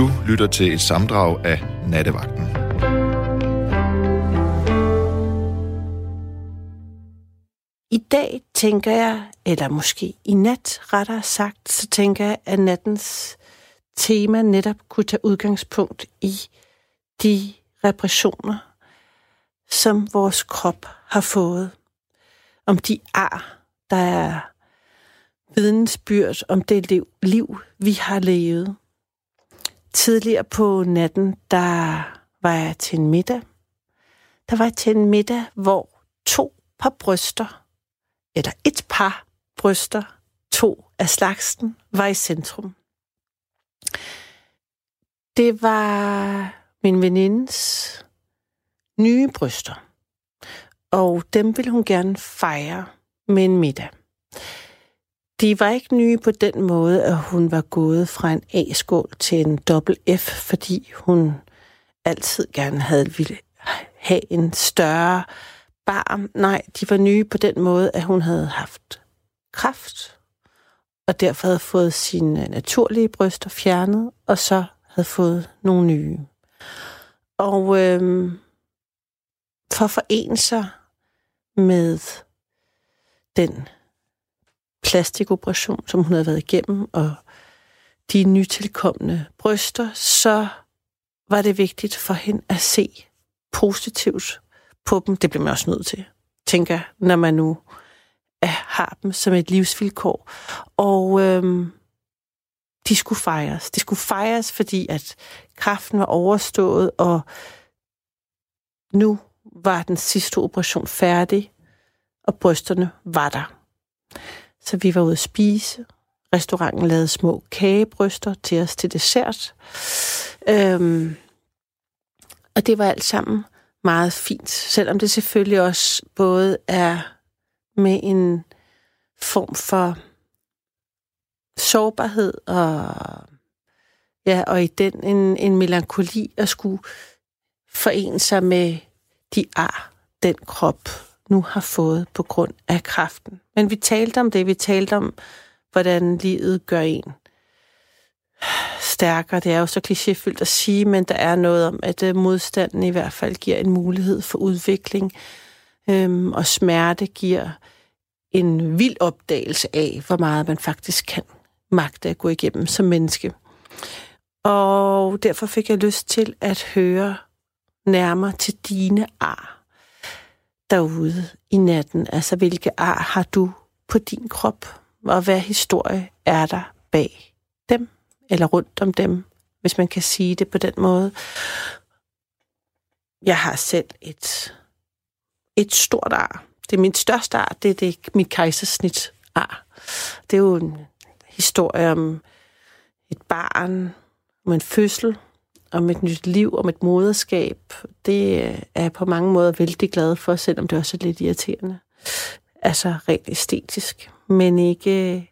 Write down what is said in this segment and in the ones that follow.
Du lytter til et samdrag af Nattevagten. I dag tænker jeg, eller måske i nat rettere sagt, så tænker jeg, at nattens tema netop kunne tage udgangspunkt i de repressioner, som vores krop har fået. Om de ar, der er vidensbyrd om det liv, liv, vi har levet. Tidligere på natten, der var jeg til en middag. Der var jeg til en middag, hvor to par bryster, eller et par bryster, to af slagsen, var i centrum. Det var min venindes nye bryster, og dem ville hun gerne fejre med en middag. De var ikke nye på den måde, at hun var gået fra en A-skål til en dobbelt F, fordi hun altid gerne havde ville have en større barm. Nej, de var nye på den måde, at hun havde haft kraft, og derfor havde fået sine naturlige bryster fjernet, og så havde fået nogle nye. Og øhm, for at forene sig med den plastikoperation, som hun havde været igennem, og de nytilkommende bryster, så var det vigtigt for hende at se positivt på dem. Det bliver man også nødt til, tænker når man nu har dem som et livsvilkår. Og øhm, de skulle fejres. De skulle fejres, fordi at kraften var overstået, og nu var den sidste operation færdig, og brysterne var der. Så vi var ude at spise. Restauranten lavede små kagebryster til os til dessert. Øhm, og det var alt sammen meget fint, selvom det selvfølgelig også både er med en form for sårbarhed og ja, og i den en, en melankoli at skulle forene sig med de ar, den krop nu har fået på grund af kraften. Men vi talte om det, vi talte om, hvordan livet gør en stærkere. Det er jo så klichéfyldt at sige, men der er noget om, at øh, modstanden i hvert fald giver en mulighed for udvikling, øhm, og smerte giver en vild opdagelse af, hvor meget man faktisk kan magte at gå igennem som menneske. Og derfor fik jeg lyst til at høre nærmere til dine ar derude i natten. Altså, hvilke ar har du på din krop? Og hvad historie er der bag dem? Eller rundt om dem, hvis man kan sige det på den måde. Jeg har selv et, et stort ar. Det er mit største ar, det er det, mit kejsersnit ar. Det er jo en historie om et barn, om en fødsel, om et nyt liv, om et moderskab. Det er jeg på mange måder vældig glad for, selvom det også er lidt irriterende. Altså rent æstetisk, men ikke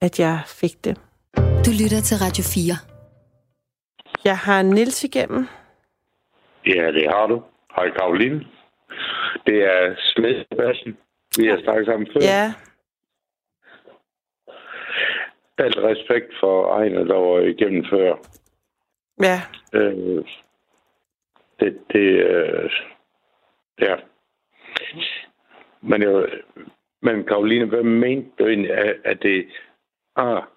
at jeg fik det. Du lytter til Radio 4. Jeg har Nils igennem. Ja, det har du. Hej Karoline. Det er Smed Sebastian. Vi har snakket sammen før. Ja, Alt respekt for Ejner, der var igennem før. Ja. Øh, det, det, øh, ja. Men, jeg, men Karoline, hvad mente du egentlig? Er, er det ar,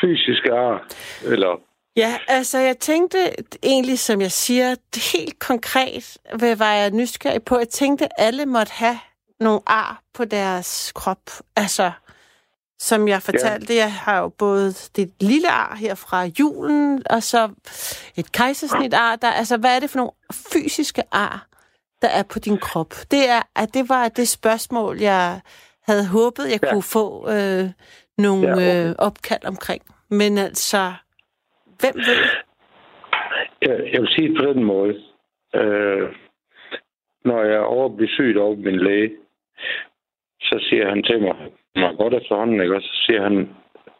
fysiske ar, eller Ja, altså jeg tænkte egentlig, som jeg siger, helt konkret, hvad var jeg nysgerrig på? Jeg tænkte, at alle måtte have nogle ar på deres krop. Altså, som jeg fortalte, ja. jeg har jo både det lille ar her fra julen, og så et kejsersnit ar. Der, altså, hvad er det for nogle fysiske ar, der er på din krop? Det, er, at det var det spørgsmål, jeg havde håbet, jeg Ja. kunne få øh, nogle Ja, øh, opkald omkring. Men altså, hvem ved? Jeg, jeg vil sige på den måde. Øh, når jeg er over at sygt over min læge, så siger han til mig, mig godt efterhånden, ikke? Og så siger han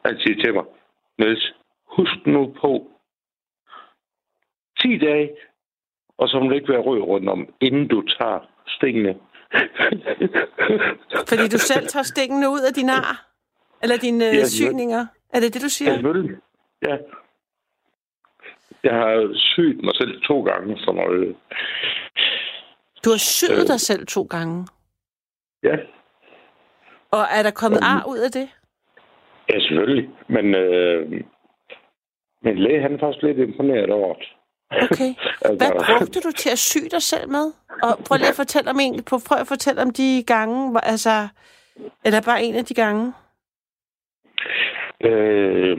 altid til mig, Niels, husk nu på, 10 dage, og så må du ikke være rød rundt om, inden du tager stingene. Fordi du selv tager stingene ud af din ar? Eller dine Ja, øh, ja. syninger? Er det det, du siger? Ja, selvfølgelig. Ja. Jeg har sygt mig selv to gange for noget. Du har syet Øh. dig selv to gange. Ja, Og er der kommet ar ud af det? ja selvfølgelig. Men øh, min læge, han er faktisk lidt imponeret over det. Okay. Altså, Hvad brugte du til at sy dig selv med? Og prøv lige at fortælle om en, prøv at fortælle om de gange, hvor, altså, eller bare en af de gange. Øh,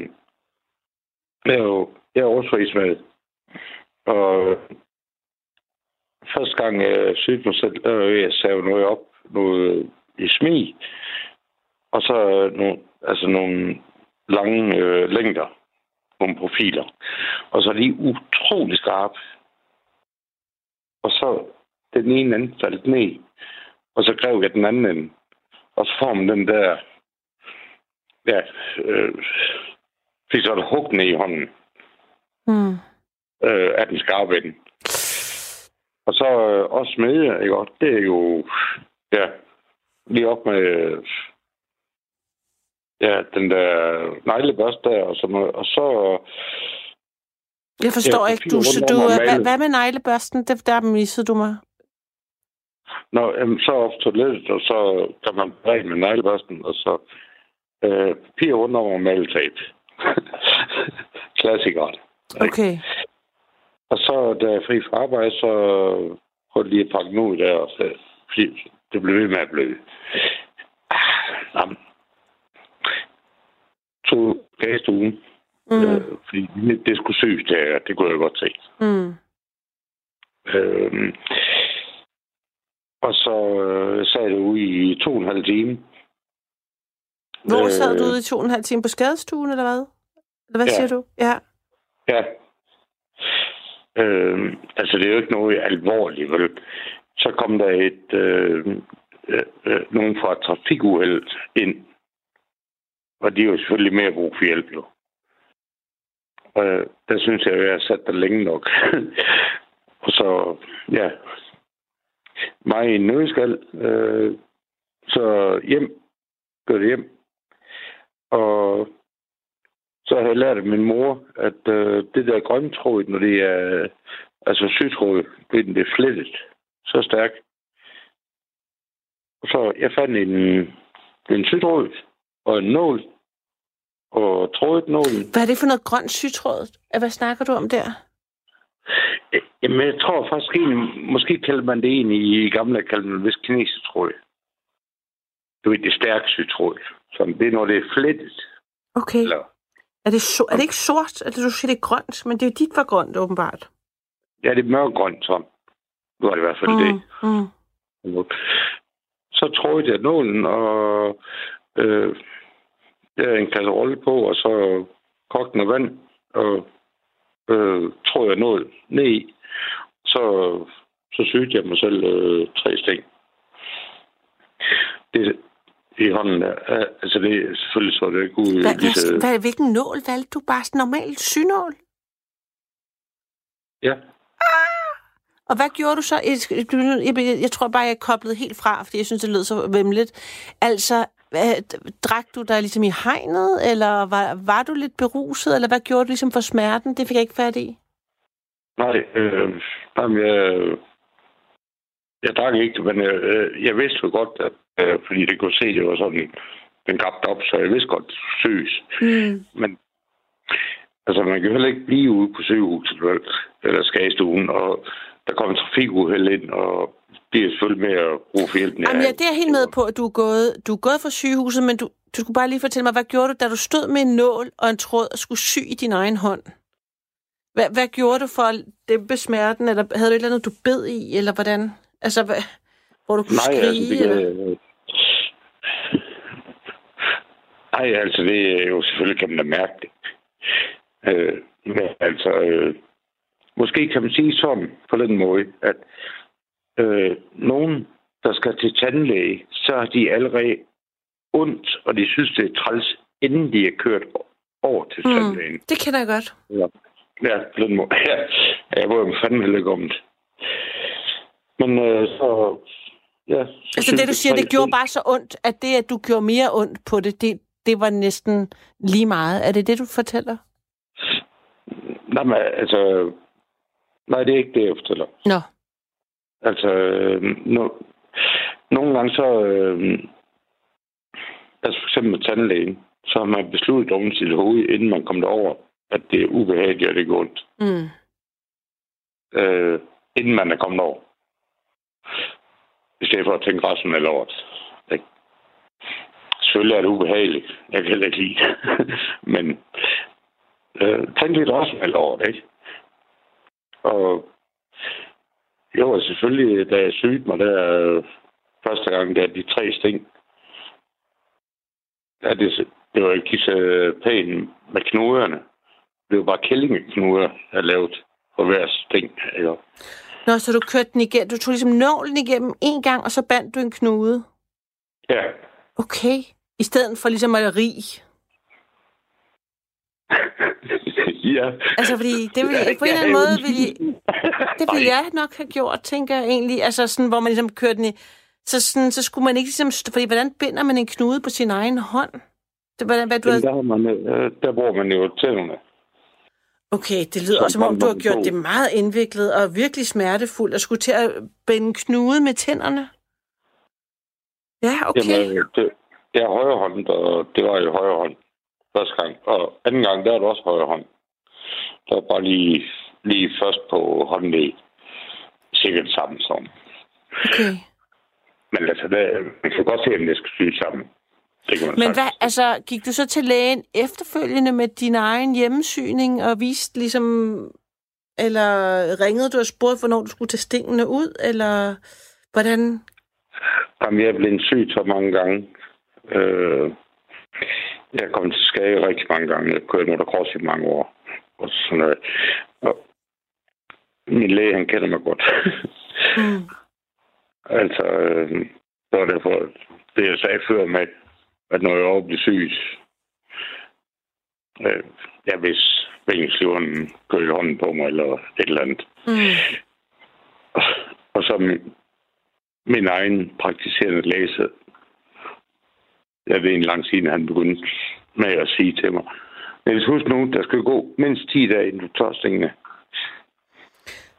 jeg er jo jeg er oversvist med. Og første gang jeg syede mig selv, var jeg save noget op noget i smi. Og så nogle, altså nogle lange øh, længder, nogle profiler. Og så er de utrolig skarpe. Og så den ene ende faldt ned. Og så greb jeg den anden ende. Og så får man den der ja, øh, fik så et hug ned i hånden Hmm. øh, af den skarpe ende. Og så øh, også smede, ikke også? Det er jo, ja, lige op med, ja, den der neglebørste der, og noget. Og så, Jeg forstår Ja, ikke, du, så du, hvad, hvad med neglebørsten? Det, der missede du mig. når, jamen, så op toilettet, og så kan man brække med neglebørsten, og så øh, papir rundt om og maletape. Klassikeren. Okay. Og så, da jeg er fri fra arbejde, så prøvede lige at pakke den ud der, og så, fordi det blev ved med at bløde. Ah. To dage i stuen, Mm. øh, fordi det, skulle søges, det, her, det kunne jeg godt se. Mm. Øh, og så øh, sad jeg ude i to og en halv time. Hvor sad Øh, du ude i to og en halv time? På skadestuen, eller hvad? Eller hvad Ja. siger du? Ja. Ja. Øh, altså, det er jo ikke noget alvorligt, vel? Så kom der et, øh, øh, øh, nogen fra trafikuheld ind. Og de er jo selvfølgelig mere brug for hjælp, jo. Og øh, der synes jeg, at jeg har sat der længe nok. og så, ja, mig i en nødskal. Øh, så hjem. Gør det hjem. Og så har jeg lært af min mor, at øh, det der grøntråd, når det er altså sygtråd, det, det er flettet så stærkt. Og så jeg fandt en, en sygtråd og en nål, og trådet nålen. Hvad er det for noget grønt sygtråd? Hvad snakker du om der? Jamen, jeg tror faktisk egentlig, måske kalder man det egentlig i gamle kalder man det vist kinesisk tråd. Du ved, det stærke sygtråd. Så det er, når det er flettet. Okay. Eller, Er det, so- er det ikke sort? Altså, du siger, det er grønt, men det er jo dit var grønt, åbenbart. ja, det er mørkgrønt sådan. Det i hvert fald det. Mm. Mm. Så trådte jeg nålen, og øh, der er en kasserolle på, og så kogte noget vand, og øh, trådte jeg nål ned i. Så, så sygte jeg mig selv øh, tre sting. Det i hånden Altså, det er selvfølgelig så det ikke ud. Så- hvad, hvad, hvilken nål valgte du? Bare sådan normal synål? Ja. Og hvad gjorde du så? Jeg, tror bare, jeg koblede helt fra, fordi jeg synes, det lød så vemmeligt. Altså, drak du dig ligesom i hegnet, eller var, var du lidt beruset, eller hvad gjorde du ligesom for smerten? Det fik jeg ikke fat i. Nej, øh, jamen, jeg, jeg drak ikke, men jeg, øh, jeg vidste jo godt, at, øh, fordi det kunne se, det var sådan, den gabte op, så jeg vidste godt, søs. Mm. Men altså, man kan jo heller ikke blive ude på sygehuset, vel? eller skadestuen, og der kommer en trafikuheld ind, og det er selvfølgelig med at bruge for hjælpen. Jamen, ja, det er helt med på, at du er gået, du er gået fra sygehuset, men du, du skulle bare lige fortælle mig, hvad gjorde du, da du stod med en nål og en tråd og skulle sy i din egen hånd? Hvad, hvad gjorde du for at dæmpe smerten, eller havde du et eller andet, du bed i, eller hvordan? Altså, hvad, hvor du kunne Nej, skrige? altså, det eller? Nej, altså, det er jo selvfølgelig, kan man da mærke det. Øh, men altså, øh, måske kan man sige sådan på den måde, at øh, nogen, der skal til tandlæge, så har de allerede ondt, og de synes, det er træls, inden de er kørt over til Mm, tandlægen. det kender jeg godt. Ja, ja på den måde. Ja, jeg var jo fandme heller om det. Men øh, så... Ja, så Altså det, du siger, det gjorde bare så ondt, at det, at du gjorde mere ondt på det, det, det var næsten lige meget. Er det det, du fortæller? nej, men, altså, nej, det er ikke det, jeg fortæller. Nå. Altså, øh, no, nogle gange så... Øh, altså for eksempel med tandlægen, så har man besluttet om sit hoved, inden man kommer derover, at det er ubehageligt, og det går ondt. Mm. Øh, inden man er kommet over. I stedet for at tænke resten af lort. Ikke? Selvfølgelig er det ubehageligt. Jeg kan heller ikke lide. Men øh, tænk lidt resten af lort, ikke? Og jo, og selvfølgelig, da jeg sygte mig der øh, første gang, der de tre sting, ja, det, det var ikke så pænt med knuderne. Det var bare kællingeknuder, jeg lavede på hver sting. Ikke? Nå, så du kørte den igennem. Du tog ligesom nålen igennem en gang, og så bandt du en knude. Ja. Okay. I stedet for ligesom rig. ja. Altså, fordi det vil, på en eller anden måde vil I, det ville jeg nok have gjort, tænker jeg egentlig. Altså, sådan, hvor man ligesom kørte den i... Så, sådan, så skulle man ikke ligesom... Fordi hvordan binder man en knude på sin egen hånd? Det, hvad, hvad du har... der, har man, øh, der bruger man jo tænderne. Okay, det lyder Så også, som om du har gjort det meget indviklet og virkelig smertefuldt at skulle til at binde knude med tænderne. Ja, okay. Jamen, øh, det, jeg er højre hånd, og det var jo højre hånd første gang. Og anden gang, der er det også højre hånd. Der var bare lige, lige først på håndled. Sikkert det samme som. okay. Men altså, det, man kan godt se, om det skal syge sammen. Det kan man Men hvad, altså, gik du så til lægen efterfølgende med din egen hjemmesyning og viste ligesom... Eller ringede du og spurgte, hvornår du skulle tage stingene ud? Eller hvordan... Jamen, jeg er blevet syg så mange gange. Øh, jeg kommet til skade rigtig mange gange. Jeg kørte motocross i mange år. Og sådan noget. Og min læge, han kender mig godt. Mm. altså, øh, det var derfor, det jeg sagde før med, at når jeg over bliver syg, øh, jeg hvis vingesliveren kører hånden på mig, eller et eller andet. Mm. Og så min, min egen praktiserende læse, jeg ved en lang siden, han begyndte med at sige til mig, Niels, husk nu, der skal gå mindst 10 dage, inden du tager stingene.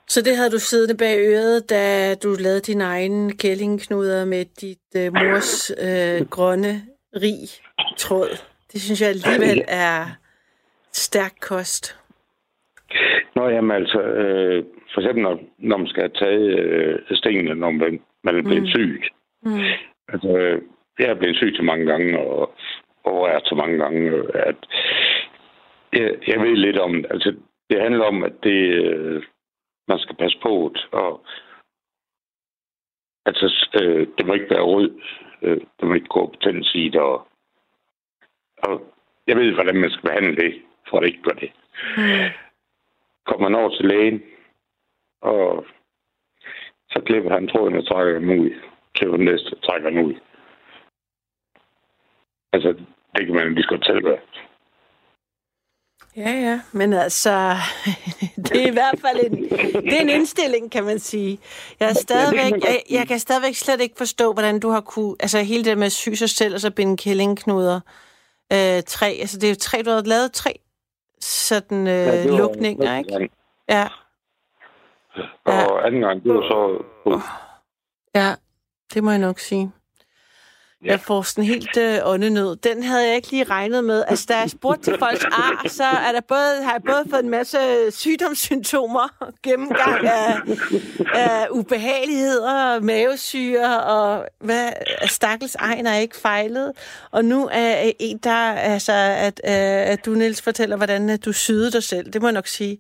Så det havde du siddende bag øret, da du lavede din egen kællingeknuder med dit øh, mors øh, grønne rig tråd. Det synes jeg alligevel er stærk kost. Nå, jamen altså, øh, for eksempel når, når man skal have taget øh, stingene, når man, man er blevet mm. syg. Mm. Altså, jeg er blevet syg så mange gange, og, og er så mange gange, at jeg, jeg ved lidt om, altså, det handler om, at det, øh, man skal passe på det, og altså, øh, det må ikke være rød, øh, det må ikke gå på den side, og, og jeg ved, hvordan man skal behandle det, for at det ikke gør det. Mm. Kommer man over til lægen, og så klipper han tråden og trækker den ud. Klipper den næste og trækker den ud. Altså, det kan man lige så godt selv gøre. Ja, ja, men altså, det er i hvert fald en, det er en indstilling, kan man sige. Jeg, er stadigvæk, jeg, jeg kan stadigvæk slet ikke forstå, hvordan du har kunne, altså hele det med at sy sig selv og så binde kællingeknuder. Øh, tre, altså det er jo tre, du har lavet tre sådan øh, Ja, ja, lukninger, ikke? gang. Ja, Og anden gang, det var så... ja, det må jeg nok sige. Ja. Jeg får sådan helt øh, åndenød. Den havde jeg ikke lige regnet med. Altså, da jeg spurgte til folks ar, så er der både, har jeg både fået en masse sygdomssymptomer, gennemgang af, af ubehageligheder, mavesyre, og hvad, stakkels egen er ikke fejlet. Og nu er en, der, altså, at, øh, at du, Niels, fortæller, hvordan øh, du syede dig selv. Det må jeg nok sige.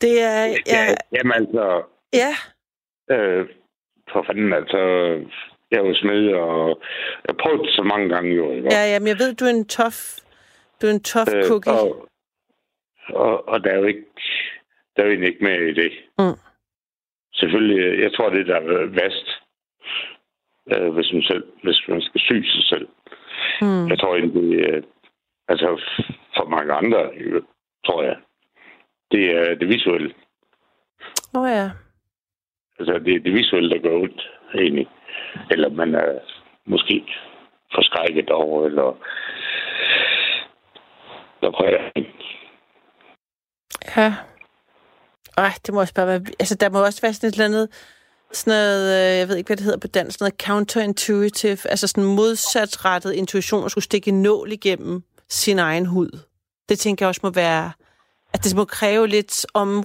Det er, Ja, ja, jamen altså, ja, øh, for fanden, altså, jeg er jo smed, og jeg prøvet det så mange gange jo. Ikke? ja, ja, men jeg ved, du er en tof, du er en tof Øh, cookie. og, og, og der er jo ikke, der er jo ikke mere i det. Mm. Selvfølgelig, jeg tror, det der er værst, øh, hvis, man selv, hvis man skal sy sig selv. Mm. Jeg tror egentlig, øh, altså for mange andre, øh, tror jeg, det er det visuelle. Åh oh, ja. Altså, det er det visuelle, der gør ondt, egentlig. Eller man er måske forskrækket over, eller der prøver Ja, Ej, det må også bare være... Altså, der må også være sådan et eller andet... Sådan noget, øh, jeg ved ikke, hvad det hedder på dansk, sådan noget counterintuitive, altså sådan modsatrettet intuition, at skulle stikke en nål igennem sin egen hud. Det tænker jeg også må være, at det må kræve lidt om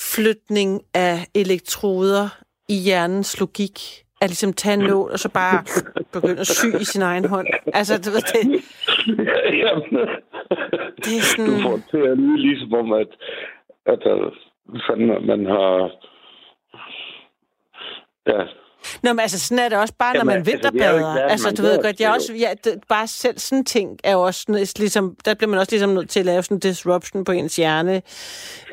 flytning af elektroder i hjernens logik. At ligesom tage en nål, og så bare begynde at sy i sin egen hånd. Altså, du ved, det, det er sådan... Du får det til at lyde ligesom om, at, at der, fandme, man har... Ja, Nå, men altså, sådan er det også bare, når Jamen, man altså, vinterbader. er Altså, verden, du ved godt, jeg også, ja, det, bare selv sådan ting er jo også ligesom, der bliver man også ligesom nødt til at lave sådan en disruption på ens hjerne,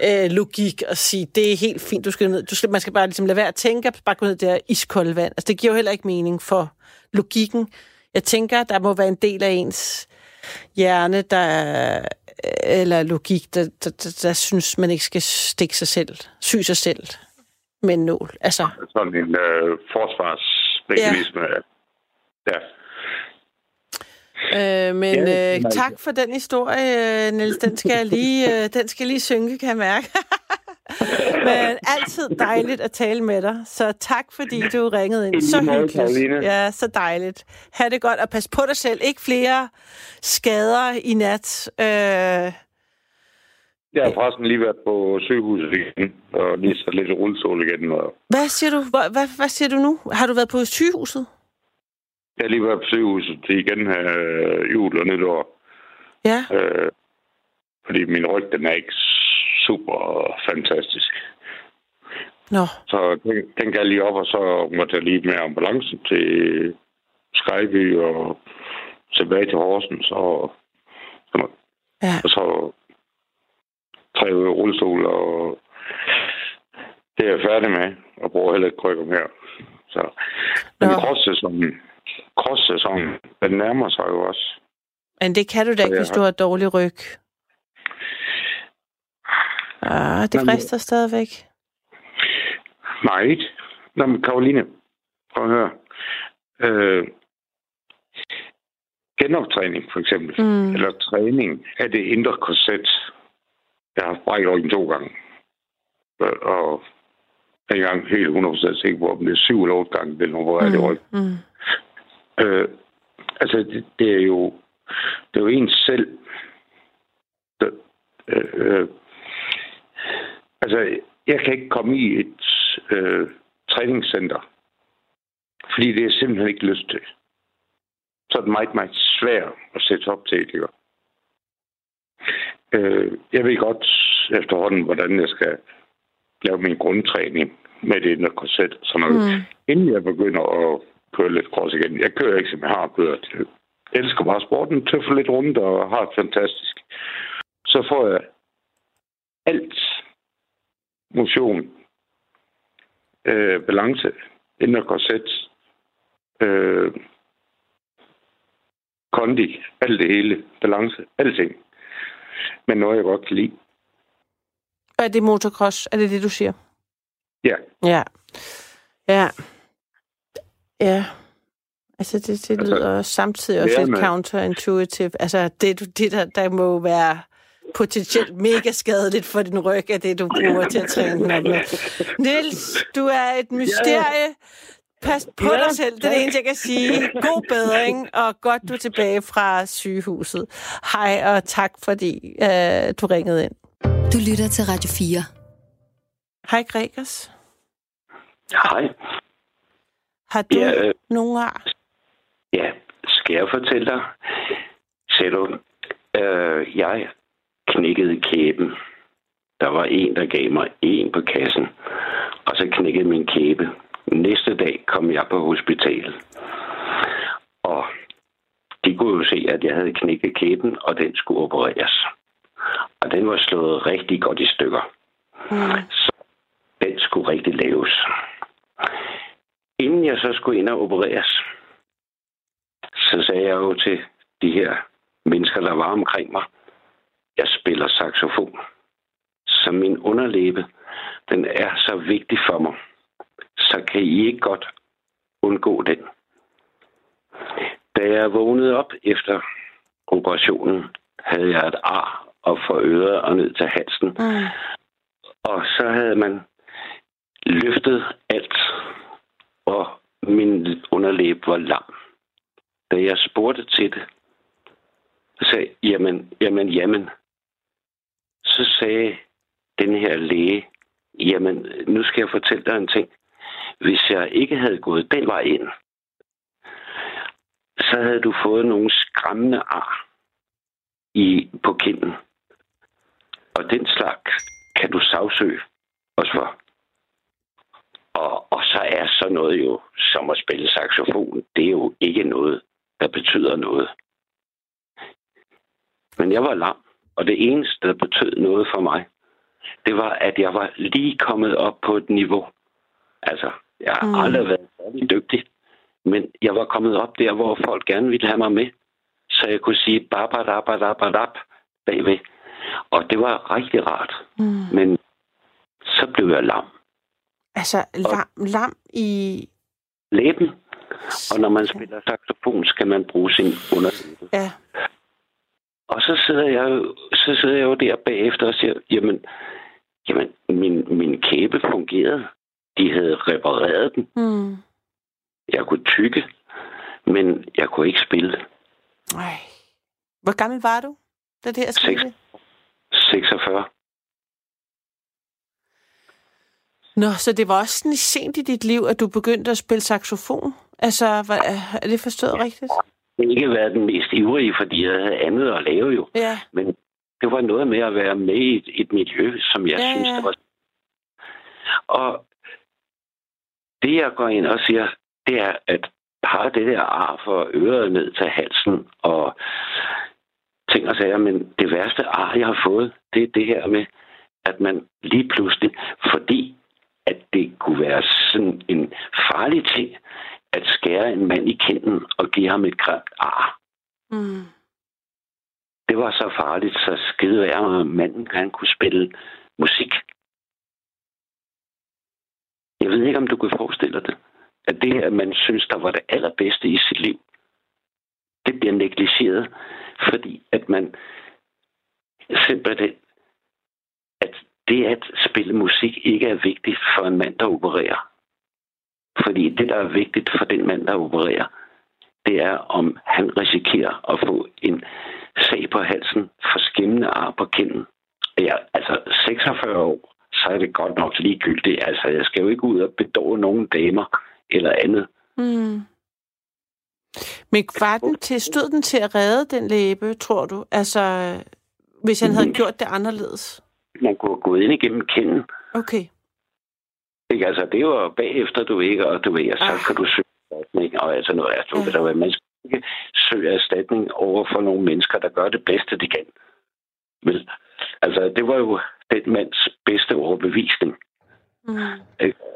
øh, logik, og sige, det er helt fint, du skal ned, du skal, man skal bare ligesom lade være at tænke, bare gå ned der iskolde vand. Altså, det giver jo heller ikke mening for logikken. Jeg tænker, der må være en del af ens hjerne, der eller logik, der, der, der, der synes, man ikke skal stikke sig selv, sy sig selv med en nål. Altså, sådan en øh, forsvarsmekanisme. Ja. ja. Øh, men Ja, øh, tak for den historie, øh, Niels. Den skal jeg lige, øh, den skal lige synke, kan jeg mærke. men altid dejligt at tale med dig. Så tak, fordi du ringede ind. Så hyggeligt. Ja, så dejligt. Ha' det godt, og pas på dig selv. Ikke flere skader i nat. Øh, Jeg har forresten lige været på sygehuset igen, og lige så lidt rullestol igen. Og hvad siger du? Hvad, hvad, hvad siger du nu? Har du været på sygehuset? jeg har lige været på sygehuset igen her øh, jul og nytår. Ja. Øh, fordi min ryg, den er ikke super fantastisk. Nå, Så den, den gav lige op, og så måtte jeg lige med ambulancen til Skyby og tilbage til Horsens. Og, ja. og så tre uger i rullestol, og det er jeg færdig med, og bruger heller ikke krykker mere. Så, men Nå. cross-sæsonen, cross-sæsonen, den nærmer sig jo også. Men det kan du da ikke, hvis har- du har dårlig ryg. Ah, det Jamen, frister stadigvæk. Nej. Nå, men Karoline, prøv at høre. Øh, genoptræning, for eksempel, Mm. eller træning af det indre korset. Jeg har brækket ryggen to gange. Og en gang helt 100% sikker på, om det er syv eller otte gange, det er hvor er det ryg. Mm. Øh, altså, det, det er jo det er jo ens selv. Der, øh, øh, altså, jeg kan ikke komme i et øh, træningscenter, fordi det er jeg simpelthen ikke lyst til. Så er det meget, meget svært at sætte op til, ikke? Øh, jeg ved godt efterhånden, hvordan jeg skal lave min grundtræning med det indre korset. Sådan noget. Mm. Inden jeg begynder at køre lidt cross igen. Jeg kører ikke, som jeg har kørt. Jeg elsker bare sporten, tøffer lidt rundt og har det fantastisk. Så får jeg alt motion, øh, balance, indre korset, øh, kondi, alt det hele, balance, alting. Men noget, jeg godt kan lide. Er det motocross? Er det det, du siger? Ja, Ja. Ja. Ja. Altså, det, det Altså, lyder samtidig også lidt counterintuitive. Altså, det, du- det der, der må være potentielt mega skadeligt for din ryg, af det, du bruger til at træne den op med. Niels, du er et mysterie. Pas på Ja, dig selv, det er det eneste, jeg kan sige. God bedring, og godt, du er tilbage fra sygehuset. Hej, og tak, fordi øh, du ringede ind. Du lytter til Radio 4. Hej, Gregers. Hej. Har du Ja, øh, nogen ar? ja, skal jeg fortælle dig? Ser du, øh, jeg knækkede kæben. Der var en, der gav mig en på kassen, og så knækkede min kæbe. Næste dag kom jeg på hospitalet. Og de kunne jo se, at jeg havde knækket kæben, og den skulle opereres. Og den var slået rigtig godt i stykker. Mm. Så den skulle rigtig laves. Inden jeg så skulle ind og opereres, så sagde jeg jo til de her mennesker, der var omkring mig, jeg spiller saxofon. Så min underlæbe, den er så vigtig for mig. Så kan I ikke godt undgå den. Da jeg vågnede op efter operationen, havde jeg et ar op for øret og ned til halsen. Mm. Og så havde man løftet alt, og min underlæb var lam. Da jeg spurgte til det, sagde jamen, jamen, jamen. Så sagde den her læge, jamen, nu skal jeg fortælle dig en ting. Hvis jeg ikke havde gået den vej ind, så havde du fået nogle skræmmende ar i, på kinden. Og den slags kan du sagsøge os for. Og, og så er så noget jo, som at spille saxofon, det er jo ikke noget, der betyder noget. Men jeg var lam, og det eneste, der betød noget for mig, det var, at jeg var lige kommet op på et niveau. Altså, jeg har mm. aldrig været særlig dygtig, men jeg var kommet op der, hvor folk gerne ville have mig med. Så jeg kunne sige babadabadabadab bagved. Og det var rigtig rart. Mm. Men så blev jeg lam. Altså lam, og lam i... Læben. Og når man spiller saxofon, skal man bruge sin underlæbe. Ja. Og så sidder jeg, så sidder jeg jo der bagefter og siger, jamen, jamen min, min kæbe fungerede. De havde repareret den. Mm. Jeg kunne tykke, men jeg kunne ikke spille. Nej. Hvor gammel var du, da det her skete? 46. Nå, så det var også sådan sent i dit liv, at du begyndte at spille saxofon? Altså, var, er det forstået ja. rigtigt? Jeg ikke været den mest ivrige, fordi jeg havde andet at lave jo. Ja. Men det var noget med at være med i et, et miljø, som jeg Ja, synes, ja. det var. Og det, jeg går ind og siger, det er, at har det der ar for øret ned til halsen, og ting og sager, men det værste ar, jeg har fået, det er det her med, at man lige pludselig, fordi at det kunne være sådan en farlig ting, at skære en mand i kinden og give ham et grimt ar. Mm. Det var så farligt, så skide være, at manden han kunne spille musik. Jeg ved ikke, om du kan forestille dig det. At det, at man synes, der var det allerbedste i sit liv, det bliver negligeret, fordi at man simpelthen, at det at spille musik ikke er vigtigt for en mand, der opererer. Fordi det, der er vigtigt for den mand, der opererer, det er, om han risikerer at få en sag på halsen for skimmende ar på kinden. Ja, altså 46 år, så er det godt nok ligegyldigt. Altså, jeg skal jo ikke ud og bedåre nogen damer eller andet. Mm. Men var den til, stod den til at redde den læbe, tror du? Altså, hvis han havde gjort det anderledes? Man kunne gå ind igennem kinden. Okay. Ikke? Altså, det var bagefter, du ikke, og du ved, og så Ah. kan du søge erstatning, og altså noget, altså, Ja. der, man skal ikke søge erstatning over for nogle mennesker, der gør det bedste, de kan. Vel, altså, det var jo den mands bedste overbevisning. Mm.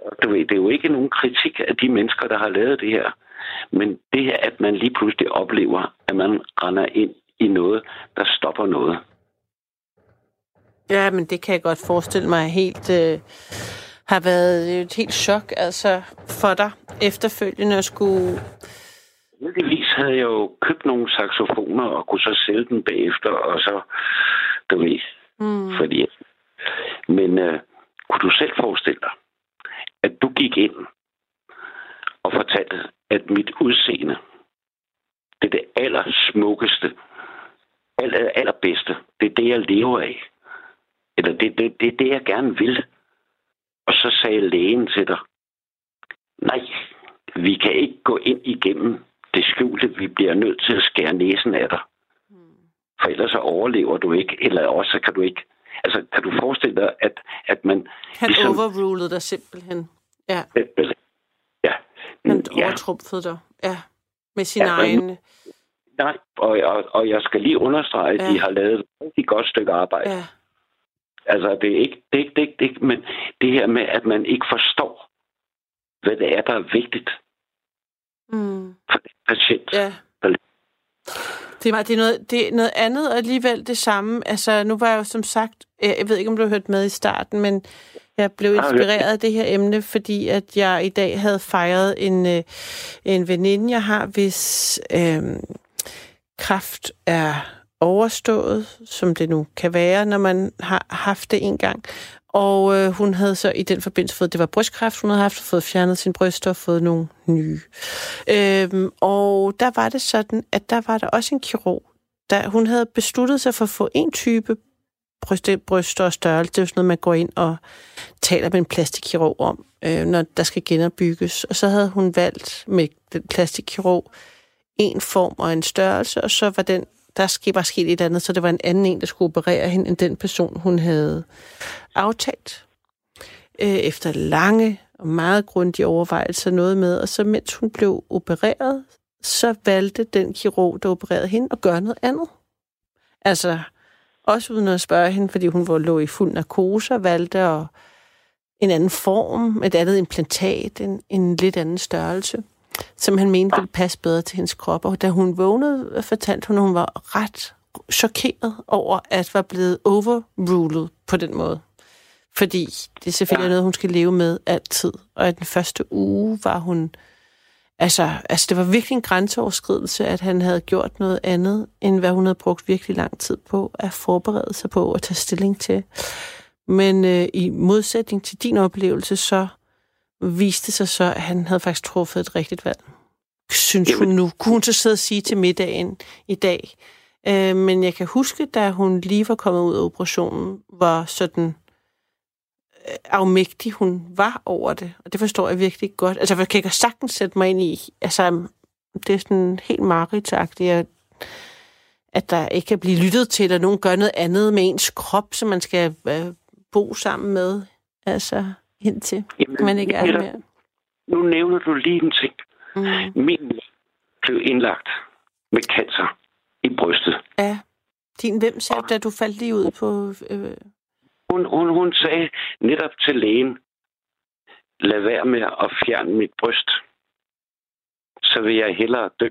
Og Du ved, det er jo ikke nogen kritik af de mennesker, der har lavet det her. Men det her, at man lige pludselig oplever, at man render ind i noget, der stopper noget. Ja, men det kan jeg godt forestille mig helt øh, har været et helt chok altså for dig efterfølgende at skulle... Heldigvis havde jeg jo købt nogle saxofoner og kunne så sælge dem bagefter, og så, du ved, Mm. fordi... Men øh, kunne du selv forestille dig, at du gik ind og fortalte, at mit udseende, det er det allersmukkeste, aller, allerbedste, det er det, jeg lever af. Eller det, det, det er det, jeg gerne vil. Og så sagde lægen til dig, nej, vi kan ikke gå ind igennem det skjulte. Vi bliver nødt til at skære næsen af dig. For ellers så overlever du ikke, eller også kan du ikke. Altså, kan du forestille dig, at, at man... Han ligesom- overrulede dig simpelthen. Ja, Ja. han ja. overtrumfede dig. Ja, med sin Ja, men- egen... Nej, og, og, og jeg skal lige understrege, at Ja. de har lavet et rigtig godt stykke arbejde. Ja. Altså, det er ikke det, er ikke- det, er ikke- det, ikke- men det her med, at man ikke forstår, hvad det er, der er vigtigt mm. for den patient. ja. Det er, det, er noget, det er noget andet og alligevel det samme. Altså, nu var jeg jo som sagt, jeg ved ikke, om du har hørt med i starten, men jeg blev inspireret af det her emne, fordi at jeg i dag havde fejret en, øh, en veninde, jeg har, hvis øh, kraft er overstået, som det nu kan være, når man har haft det en gang. Og øh, hun havde så i den forbindelse fået, det var brystkræft, hun havde haft, fået fjernet sin bryster og fået nogle nye. Øhm, og der var det sådan, at der var der også en kirurg, der hun havde besluttet sig for at få en type bryst, bryster og størrelse. Det er jo sådan noget, man går ind og taler med en plastikkirurg om, øh, når der skal genopbygges. Og så havde hun valgt med den plastikkirurg en form og en størrelse, og så var den der skete bare sket et andet, så det var en anden en, der skulle operere hende, end den person, hun havde aftalt. Øh, efter lange og meget grundige overvejelser noget med, og så mens hun blev opereret, så valgte den kirurg, der opererede hende, at gøre noget andet. Altså, også uden at spørge hende, fordi hun var lå i fuld narkose og valgte at en anden form, et andet implantat, en, en lidt anden størrelse som han mente ville passe bedre til hendes krop. Og da hun vågnede, fortalte hun, at hun var ret chokeret over, at var blevet overrulet på den måde. Fordi det er selvfølgelig ja. noget, hun skal leve med altid. Og i den første uge var hun... Altså, altså, det var virkelig en grænseoverskridelse, at han havde gjort noget andet, end hvad hun havde brugt virkelig lang tid på at forberede sig på og tage stilling til. Men øh, i modsætning til din oplevelse, så viste sig så, at han havde faktisk truffet et rigtigt valg. Synes Jamen. hun nu. Kunne hun så sidde og sige til middagen i dag. Øh, men jeg kan huske, da hun lige var kommet ud af operationen, var sådan øh, afmægtig hun var over det. Og det forstår jeg virkelig godt. Altså, jeg kan ikke sagtens sætte mig ind i. Altså, det er sådan helt maritagtigt, at, at der ikke kan blive lyttet til, at nogen gør noget andet med ens krop, som man skal øh, bo sammen med. Altså, indtil Jamen, man ikke er der mere? Nu nævner du lige en ting. Mm. Min blev indlagt med cancer i brystet. Ja. Din hvem sagde, da du faldt lige ud på... Øh... Hun, hun, hun sagde netop til lægen, lad være med at fjerne mit bryst. Så vil jeg hellere dø.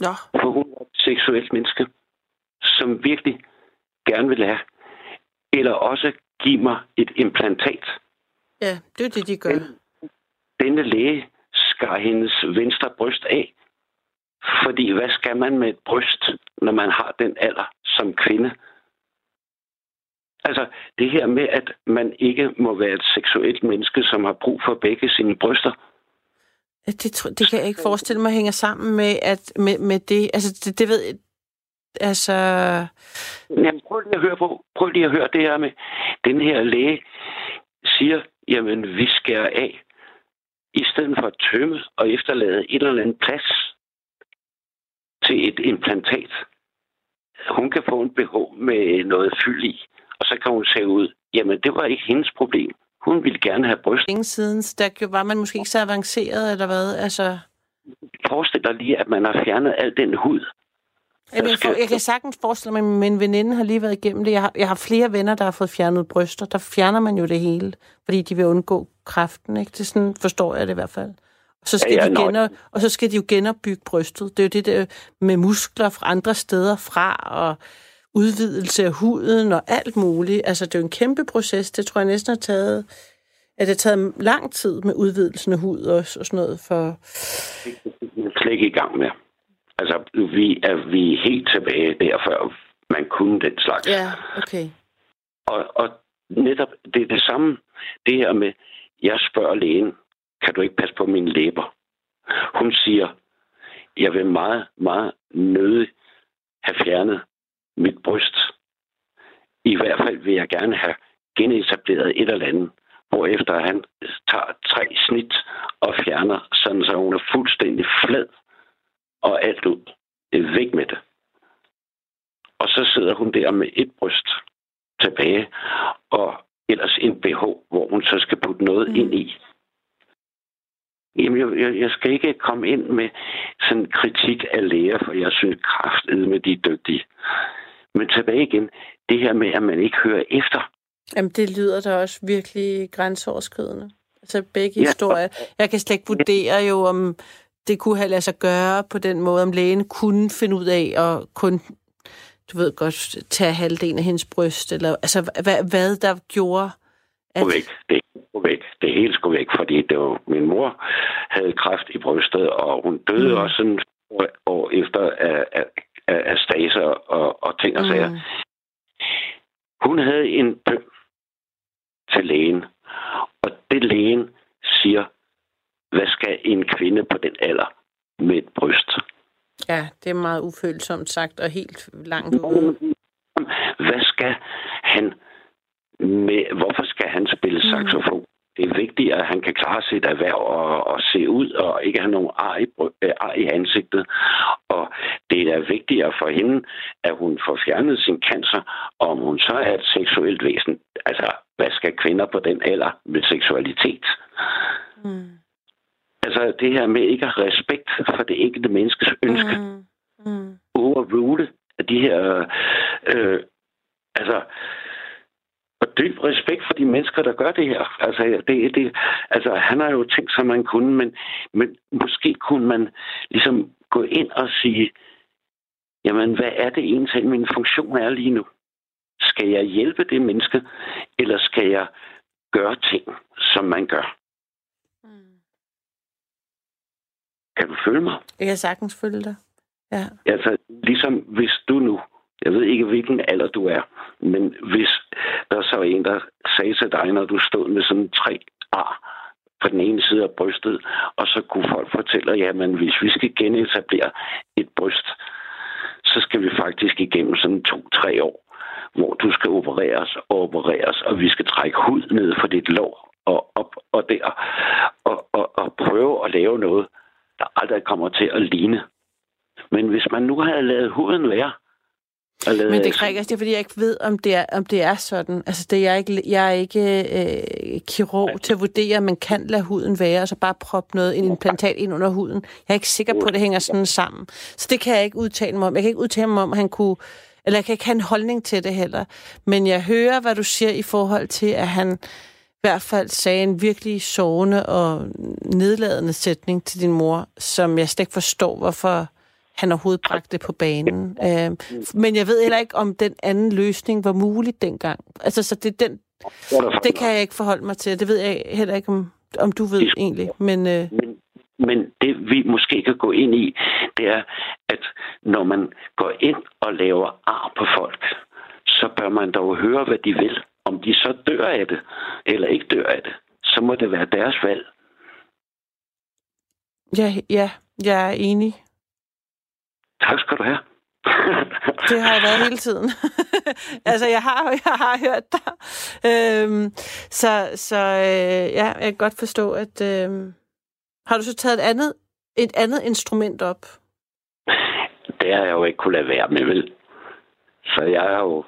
Ja. For hun er et seksuelt menneske, som virkelig gerne vil have. Eller også give mig et implantat Ja, det er det, de gør. Den, denne læge skar hendes venstre bryst af. Fordi hvad skal man med et bryst, når man har den alder som kvinde? Altså, det her med, at man ikke må være et seksuelt menneske, som har brug for begge sine bryster. Det, det kan jeg ikke forestille mig hænger sammen med, at, med, med det. Altså, det, det ved jeg, altså... Jamen, prøv lige at høre på. Prøv lige at høre det her med, den her læge siger, jamen vi skærer af, i stedet for at tømme og efterlade et eller andet plads til et implantat. Hun kan få en BH med noget fyld i, og så kan hun se ud, jamen det var ikke hendes problem. Hun ville gerne have bryst. Ingen siden, der var man måske ikke så avanceret, eller hvad? Altså... Forestil dig lige, at man har fjernet al den hud, Jamen, jeg, for, jeg kan sagtens forestille mig, at min veninde har lige været igennem det. Jeg har, jeg har flere venner, der har fået fjernet bryster. Der fjerner man jo det hele, fordi de vil undgå kræften. Ikke? Det sådan forstår jeg det i hvert fald. Og så skal, ja, ja, de, gener, og så skal de jo genopbygge brystet. Det er jo det der med muskler fra andre steder fra, og udvidelse af huden og alt muligt. Altså, det er jo en kæmpe proces. Det tror jeg næsten har taget at det har taget lang tid med udvidelsen af hud og, og sådan noget for... Det er slet ikke i gang med. Altså, vi er, vi er helt tilbage der, før man kunne den slags. Ja, okay. Og, og netop, det er det samme, det her med, jeg spørger lægen, kan du ikke passe på mine læber? Hun siger, jeg vil meget, meget nødig have fjernet mit bryst. I hvert fald vil jeg gerne have genetableret et eller andet, hvorefter han tager tre snit og fjerner, sådan så hun er fuldstændig flad og alt ud. Det er væk med det. Og så sidder hun der med et bryst tilbage, og ellers en BH, hvor hun så skal putte noget mm. ind i. Jamen, jeg, jeg skal ikke komme ind med sådan kritik af læger, for jeg synes kraftedet med de er dygtige. Men tilbage igen, det her med, at man ikke hører efter. Jamen, det lyder da også virkelig grænseoverskridende. Altså begge ja. historier. Jeg kan slet ikke vurdere jo, om det kunne have lade sig gøre på den måde, om lægen kunne finde ud af at kun, du ved godt, tage halvdelen af hendes bryst, eller altså hvad, hvad der gjorde, at... Væk. Det væk. Det hele skulle væk, fordi det var, min mor havde kræft i brystet, og hun døde mm. også sådan år efter af, af, af, af staser og, og ting og sager. Mm. Hun havde en bøn til lægen, og det lægen siger, hvad skal en kvinde på den alder med et bryst? Ja, det er meget ufølsomt sagt og helt langt ude. Hvad skal han med, hvorfor skal han spille saxofon? Det er vigtigt, at han kan klare sit erhverv og, og se ud og ikke have nogen ar i, øh, ar i ansigtet. Og det er vigtigere for hende, at hun får fjernet sin cancer, og om hun så er et seksuelt væsen. Altså, hvad skal kvinder på den alder med seksualitet? Mm. Altså, det her med ikke at have respekt for det enkelte menneskes ønske. Mm. Mm. overrule af de her... Øh, altså, og dyb respekt for de mennesker, der gør det her. Altså, det, det, altså han har jo tænkt sig, man kunne, men, men måske kunne man ligesom gå ind og sige, jamen, hvad er det egentlig, min funktion er lige nu? Skal jeg hjælpe det menneske, eller skal jeg gøre ting, som man gør? Mm. Kan du følge mig? Jeg kan sagtens følge dig. Ja. Altså, ligesom hvis du nu, jeg ved ikke, hvilken alder du er, men hvis der så en, der sagde til dig, når du stod med sådan tre ar på den ene side af brystet, og så kunne folk fortælle, at jamen, hvis vi skal genetablere et bryst, så skal vi faktisk igennem sådan to-tre år, hvor du skal opereres og opereres, og vi skal trække hud ned for dit lår og op og der, og, og, og prøve at lave noget, der aldrig kommer til at ligne men hvis man nu havde lavet huden være... Men det er ikke, det er, fordi jeg ikke ved, om det er, om det er sådan. Altså, det er jeg, ikke, jeg er ikke øh, kirurg til at vurdere, at man kan lade huden være, og så bare proppe noget, en implantat ind under huden. Jeg er ikke sikker på, at det hænger sådan sammen. Så det kan jeg ikke udtale mig om. Jeg kan ikke udtale mig om, at han kunne... Eller jeg kan ikke have en holdning til det heller. Men jeg hører, hvad du siger i forhold til, at han hvert fald sagde en virkelig sårende og nedladende sætning til din mor, som jeg slet ikke forstår, hvorfor han overhovedet bragte det på banen. Øh, men jeg ved heller ikke, om den anden løsning var mulig dengang. Altså, så det, den, det kan jeg ikke forholde mig til. Det ved jeg heller ikke, om, om du ved egentlig. Men, øh... men, men det vi måske kan gå ind i, det er, at når man går ind og laver ar på folk, så bør man dog høre, hvad de vil. Om de så dør af det, eller ikke dør af det, så må det være deres valg. Ja, ja, jeg er enig. Tak skal du have. det har jeg været hele tiden. altså, jeg har, jeg har hørt dig. Øhm, så så øh, ja, jeg kan godt forstå, at... Øh, har du så taget et andet, et andet instrument op? Det har jeg jo ikke kunne lade være med, vel? Så jeg har jo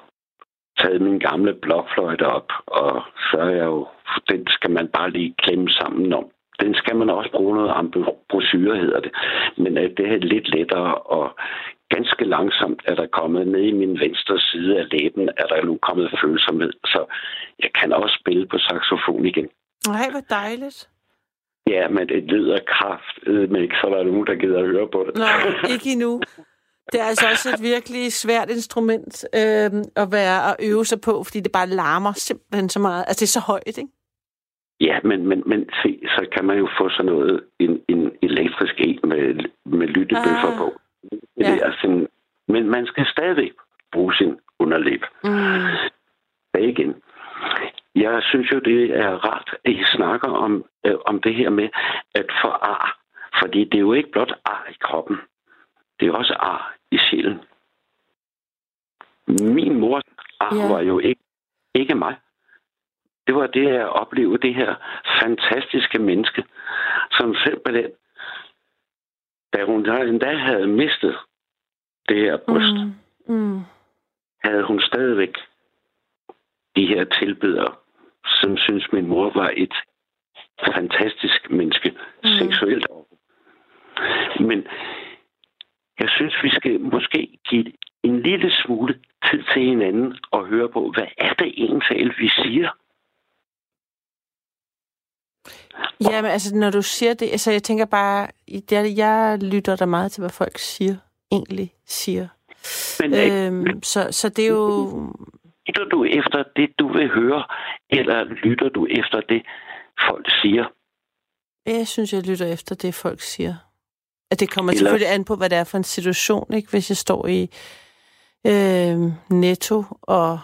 taget min gamle blokfløjte op, og så er jeg jo... Den skal man bare lige klemme sammen om den skal man også bruge noget ambrosyre, hedder det. Men øh, det er lidt lettere, og ganske langsomt er der kommet ned i min venstre side af læben, er der nu kommet følsomhed. Så jeg kan også spille på saxofon igen. Nej, hvor dejligt. Ja, men det lyder kraft, men ikke så er der nogen, der gider at høre på det. Nej, ikke endnu. Det er altså også et virkelig svært instrument øh, at være at øve sig på, fordi det bare larmer simpelthen så meget. Altså, det er så højt, ikke? Ja, men, men, men se, så kan man jo få sådan noget, en, en elektrisk en med, med lyttebøffer ah. på. Det ja. er sådan, men man skal stadigvæk bruge sin underlæb. Mm. igen. Jeg synes jo, det er rart, at I snakker om, øh, om det her med at få ar. Fordi det er jo ikke blot ar i kroppen. Det er også ar i sjælen. Min mors ar ja. var jo ikke, ikke mig det var det at opleve det her fantastiske menneske, som simpelthen, da hun endda havde mistet det her bryst, mm. Mm. havde hun stadigvæk de her tilbedere, som synes min mor var et fantastisk menneske, mm. seksuelt. Men jeg synes, vi skal måske give en lille smule tid til hinanden og høre på, hvad er det egentlig, vi siger? Jamen, altså, når du siger det, altså, jeg tænker bare, jeg, jeg lytter da meget til, hvad folk siger, egentlig siger. Men, øh, øhm, så, så det er jo... Lytter du efter det, du vil høre, eller lytter du efter det, folk siger? Jeg synes, jeg lytter efter det, folk siger. At det kommer Eller... selvfølgelig an på, hvad det er for en situation, ikke? Hvis jeg står i øh, netto og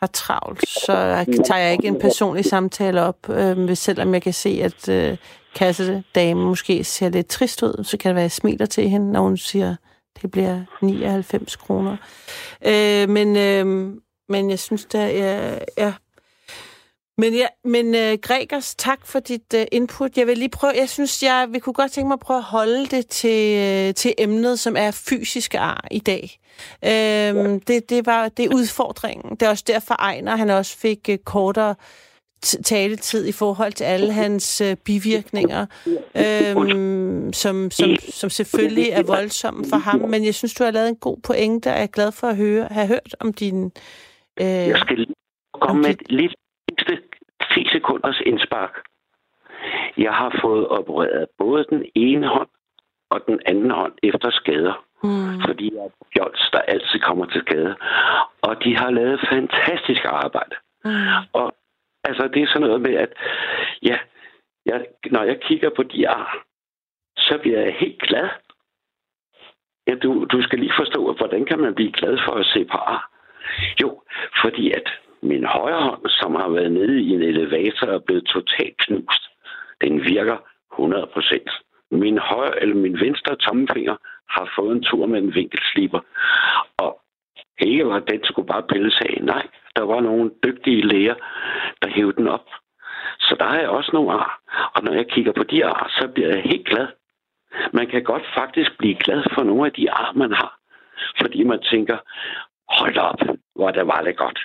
har travlt, så tager jeg ikke en personlig samtale op, øh, selvom jeg kan se, at øh, kassedamen måske ser lidt trist ud, så kan det være, at jeg smiler til hende, når hun siger, det bliver 99 kroner. Øh, men, øh, men jeg synes, der er... Ja. Men, ja, men uh, Gregers, tak for dit uh, input. Jeg vil lige prøve, jeg synes, jeg vi kunne godt tænke mig at prøve at holde det til, uh, til emnet, som er fysiske ar i dag. Uh, ja. det, det var det er udfordringen. Det er også derfor, Ejner han også fik uh, kortere taletid i forhold til alle hans uh, bivirkninger, øhm, som, som, som selvfølgelig er voldsomme for ham. Men jeg synes, du har lavet en god pointe, og jeg er glad for at høre, have hørt om din... Øh, jeg skal komme med et lidt 10 sekunders indspark. Jeg har fået opereret både den ene hånd og den anden hånd efter skader. Mm. Fordi jeg er fjols, der altid kommer til skade. Og de har lavet fantastisk arbejde. Mm. Og Altså, det er sådan noget med, at ja, jeg, når jeg kigger på de ar, så bliver jeg helt glad. Ja, du, du skal lige forstå, hvordan kan man blive glad for at se på ar? Jo, fordi at min højre hånd, som har været nede i en elevator og blevet totalt knust, den virker 100 procent. Min højre eller min venstre tommelfinger har fået en tur med en vinkelsliber. Og ikke var den skulle bare pilles af. Nej, der var nogle dygtige læger, der hævde den op. Så der er jeg også nogle ar. Og når jeg kigger på de ar, så bliver jeg helt glad. Man kan godt faktisk blive glad for nogle af de ar, man har. Fordi man tænker, hold op, hvor det var det godt.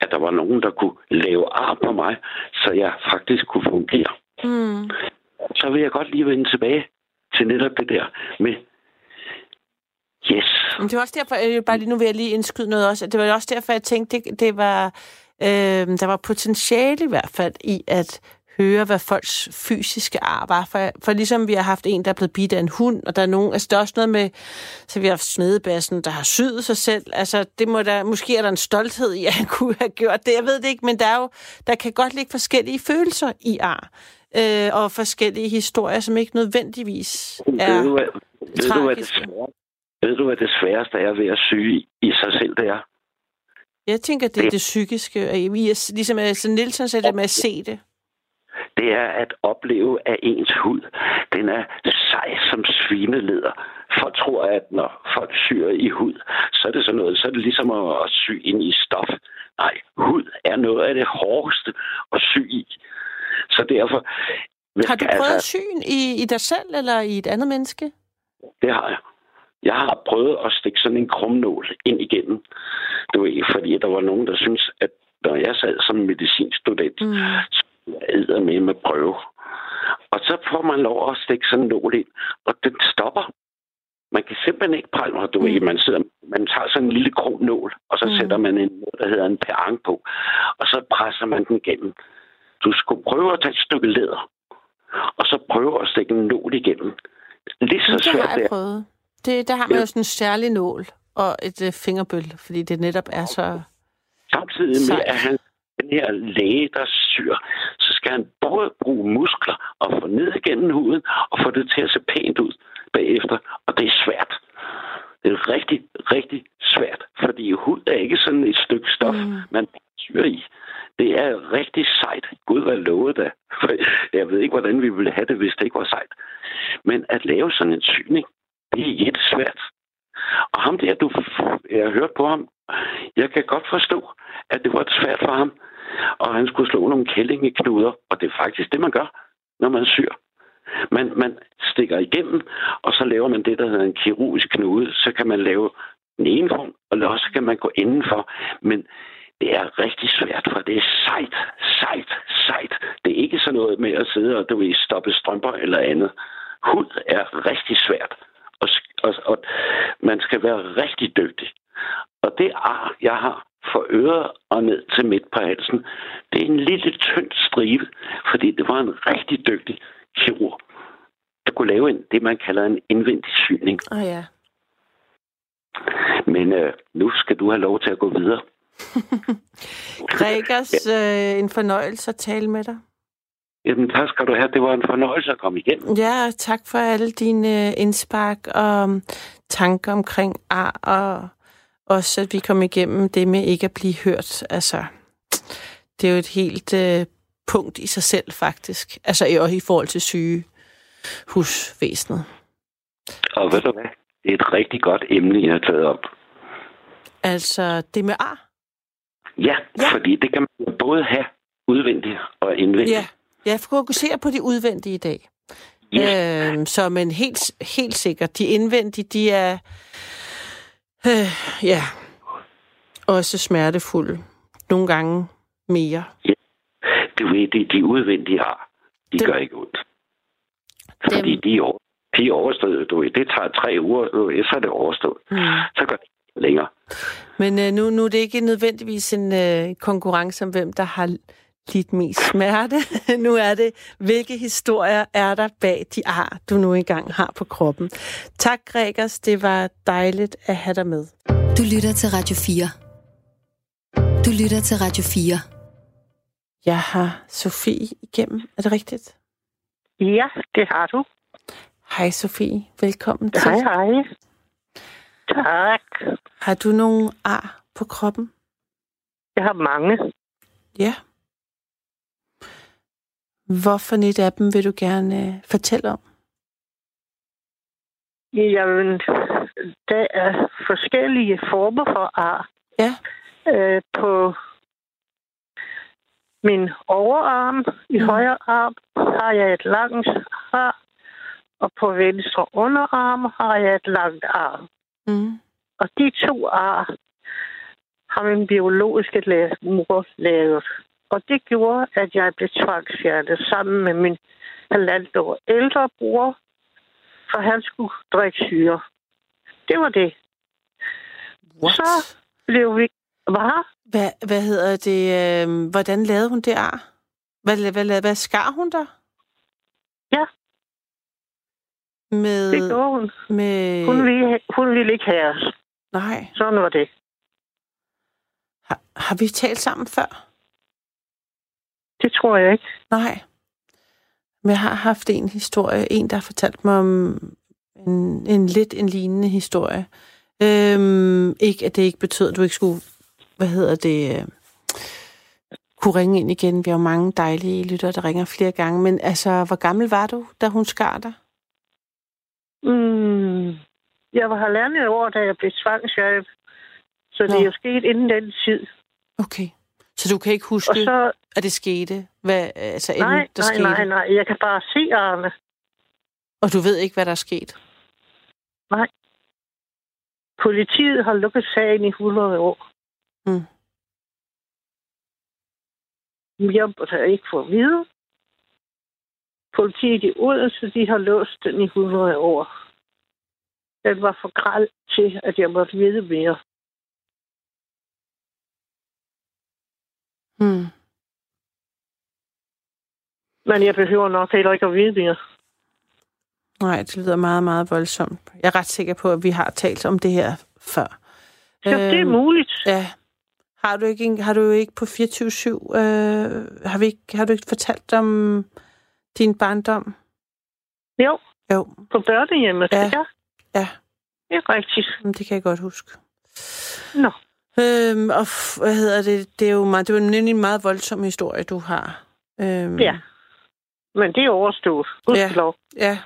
At der var nogen, der kunne lave ar på mig, så jeg faktisk kunne fungere. Mm. Så vil jeg godt lige vende tilbage til netop det der med, Yes. Men det var også derfor, jeg bare lige nu vil jeg lige indskyde noget også. Det var også derfor, jeg tænkte, det, det var, øh, der var potentiale i hvert fald i at høre, hvad folks fysiske ar var. For, for ligesom vi har haft en, der er blevet bidt af en hund, og der er nogen, altså der er også noget med, så vi har haft smedebassen, der har syet sig selv. Altså, det må der, måske er der en stolthed i, at han kunne have gjort det. Jeg ved det ikke, men der er jo, der kan godt ligge forskellige følelser i ar. Øh, og forskellige historier, som ikke nødvendigvis er ved du, hvad, ved du, hvad det ved du, hvad det sværeste er ved at syge i sig selv, det er? Jeg tænker, det er det, psykiske. Vi er, ligesom altså Nielsen sagde det med at se det. Det er at opleve, at ens hud, den er sej som svineleder. Folk tror, at når folk syr i hud, så er det sådan noget, så er det ligesom at sy ind i stof. Nej, hud er noget af det hårdeste at sy i. Så derfor... Har du prøvet altså, syn i, i dig selv eller i et andet menneske? Det har jeg. Jeg har prøvet at stikke sådan en krumnål ind igennem. Det var fordi der var nogen, der synes, at når jeg sad som medicinstudent, mm. så med med prøve. Og så får man lov at stikke sådan en nål ind, og den stopper. Man kan simpelthen ikke prøve, mig. Du mm. ved, man, sidder, man tager sådan en lille krumnål, og så mm. sætter man en der hedder en perang på, og så presser man den igennem. Du skulle prøve at tage et stykke læder, og så prøve at stikke en nål igennem. Lige så svært det har jeg prøvet. Det, der har man ja. jo sådan en særlig nål og et uh, fingerbøl, fordi det netop er så... Samtidig med, at han den her læge, der syr, så skal han både bruge muskler og få ned igennem huden og få det til at se pænt ud bagefter. Og det er svært. Det er rigtig, rigtig svært, fordi hud er ikke sådan et stykke stof, mm. man syr i. Det er rigtig sejt. Gud, hvad lovet da. For jeg ved ikke, hvordan vi ville have det, hvis det ikke var sejt. Men at lave sådan en syning, det er svært. Og ham der, du, jeg har hørt på ham, jeg kan godt forstå, at det var svært for ham, og han skulle slå nogle kællingeknuder, og det er faktisk det, man gør, når man syr. Man, man stikker igennem, og så laver man det, der hedder en kirurgisk knude. Så kan man lave den ene form, og også kan man gå indenfor. Men det er rigtig svært, for det er sejt, sejt, sejt. Det er ikke sådan noget med at sidde og du vil stoppe strømper eller andet. Hud er rigtig svært. Og, og, og man skal være rigtig dygtig. Og det ar, jeg har for øret og ned til midt på halsen, det er en lille tynd stribe, fordi det var en rigtig dygtig kirurg, der kunne lave en, det, man kalder en indvendig syning. Oh, ja. Men øh, nu skal du have lov til at gå videre. Gregers, øh, en fornøjelse at tale med dig. Jamen, tak skal du have. Det var en fornøjelse at komme igennem. Ja, tak for alle dine indspark og tanker omkring ar, og også at vi kom igennem det med ikke at blive hørt. Altså, det er jo et helt uh, punkt i sig selv, faktisk. Altså, og i forhold til syge husvæsenet. Og ved du hvad? Det er et rigtig godt emne, jeg har taget op. Altså, det med ar? Ja, Ja. fordi det kan man både have udvendigt og indvendigt. Ja. Jeg fokuserer på de udvendige i dag. Ja. Øhm, så men helt, helt sikkert, de indvendige, de er øh, ja, også smertefulde. Nogle gange mere. Du ved, de, de udvendige har, de Dem- gør ikke ondt. Fordi Dem- de er, over, de er overstået. Du ved, det tager tre uger, du ved, så er det overstået. Mm. Så går det længere. Men øh, nu, nu er det ikke nødvendigvis en øh, konkurrence om, hvem der har lidt mest smerte. nu er det, hvilke historier er der bag de ar, du nu engang har på kroppen. Tak, Gregers. Det var dejligt at have dig med. Du lytter til Radio 4. Du lytter til Radio 4. Jeg har Sofie igennem. Er det rigtigt? Ja, det har du. Hej Sofie, velkommen til. Hej, hej. Tak. Har du nogle ar på kroppen? Jeg har mange. Ja. Hvorfor et af dem vil du gerne øh, fortælle om? Jamen, der er forskellige former for ar. Ja. Øh, på min overarm, i Mm. højre arm, har jeg et langt ar. Og på venstre underarm har jeg et langt ar. Mm. Og de to ar har min biologiske mor lavet. Og det gjorde, at jeg blev tvangsfjernet sammen med min halvandet år ældre bror, for han skulle drikke syre. Det var det. What? Så blev vi... Hvad? Hvad, hvad hedder det? Øh, hvordan lavede hun det ar? Hvad, hvad, hvad, hvad skar hun der? Ja. Med, Det gjorde hun. med... Hun ville, hun ville ikke have os. Nej. Sådan var det. Har, har vi talt sammen før? Det tror jeg ikke. Nej. Men jeg har haft en historie, en der har fortalt mig om en, en lidt en lignende historie. Øhm, ikke, at det ikke betød, at du ikke skulle, hvad hedder det, øh, kunne ringe ind igen. Vi har jo mange dejlige lyttere, der ringer flere gange. Men altså, hvor gammel var du, da hun skar dig? Mm. Jeg var halvandet år, da jeg blev tvangsfjernet. Så det er jo sket inden den tid. Okay. Så du kan ikke huske, Og så... at det skete? Hvad, altså, inden Nej, der nej, skete? nej, nej. Jeg kan bare se arme. Og du ved ikke, hvad der er sket? Politiet har lukket sagen i 100 år. Mm. Jeg har ikke fået at vide. Politiet i Odense, de har låst den i 100 år. Den var for græld til, at jeg måtte vide mere. Hmm. Men jeg behøver nok heller ikke at vide mere. Nej, det lyder meget, meget voldsomt. Jeg er ret sikker på, at vi har talt om det her før. Så det er Øhm, muligt. Ja. Har du ikke, en- har du ikke på 24-7, øh, har, vi ikke, har du ikke fortalt om din barndom? Jo, Jo, på børnehjemmet. Ja. ja. Ja. Det er rigtigt. men det kan jeg godt huske. Nå. Øhm, og hvad hedder det? Det er jo meget, det er jo nemlig en meget voldsom historie, du har. Øhm, Ja. Men det er overstået. Gudskelov. Ja.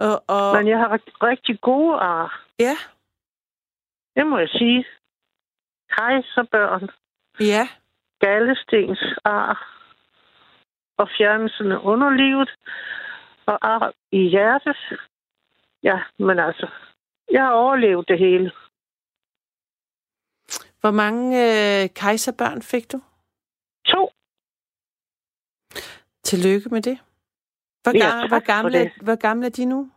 Og, og Men jeg har rig- rigtig gode ar. ja, Det må jeg sige. Kejserbørn, ja, gallestens ar og fjernelsen af underlivet og ar i hjertet. Ja, men altså, jeg har overlevet det hele. Hvor mange øh, kejserbørn fik du? To. Tillykke med det. Hvor, Ja, hvor, gamle, det. hvor gamle er de nu?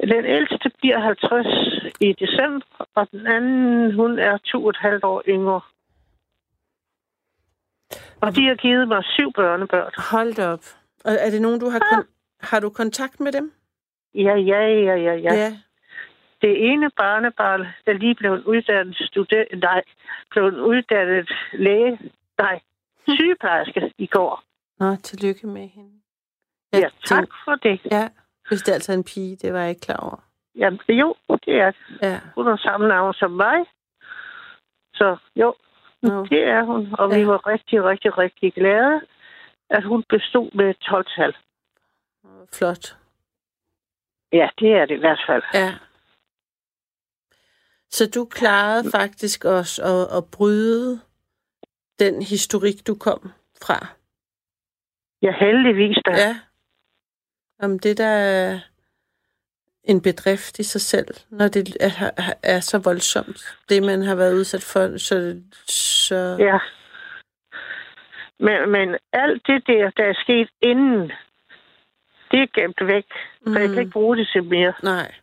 Den ældste bliver 50 i december, og den anden, hun er to og et halvt år yngre. Og de har givet mig syv børnebørn. Hold da op. Og er det nogen, du har, kon- har du kontakt med dem? Ja, ja, ja, ja, ja. ja. Det ene barnebarn, der lige blev en uddannet student, nej, blev en uddannet læge, nej, sygeplejerske i går. Nå, tillykke med hende. Ja, tak for det. Ja, hvis det er altså en pige, det var jeg ikke klar over. Ja, jo, det er det. Ja. Hun har samme navn som mig. Så jo, Nå. det er hun. Og vi Ja. var rigtig, rigtig, rigtig glade, at hun bestod med et 12-tal. Flot. Ja, det er det i hvert fald. Ja. Så du klarede faktisk også at, at bryde den historik, du kom fra. Ja, heldigvis da. Ja. Om det der er en bedrift i sig selv, når det er, er så voldsomt, det man har været udsat for, så... så Ja. Men, men alt det der, der er sket inden, det er gemt væk. Så jeg kan ikke bruge det til mere. Nej,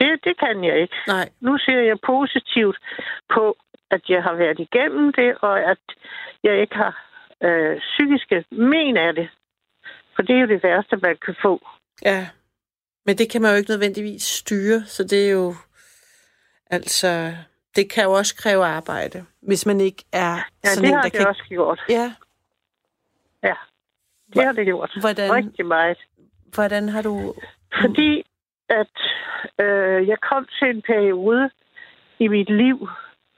Det, det kan jeg ikke. nej. Nu ser jeg positivt på, at jeg har været igennem det, og at jeg ikke har øh, psykiske men af det. For det er jo det værste, man kan få. Ja. Men det kan man jo ikke nødvendigvis styre, så det er jo... Altså, det kan jo også kræve arbejde, hvis man ikke er Ja, sådan det en, har der det kan... også gjort. Ja, Ja, det har det gjort. Hvordan- Rigtig meget. hvordan har du... Fordi at øh, jeg kom til en periode i mit liv,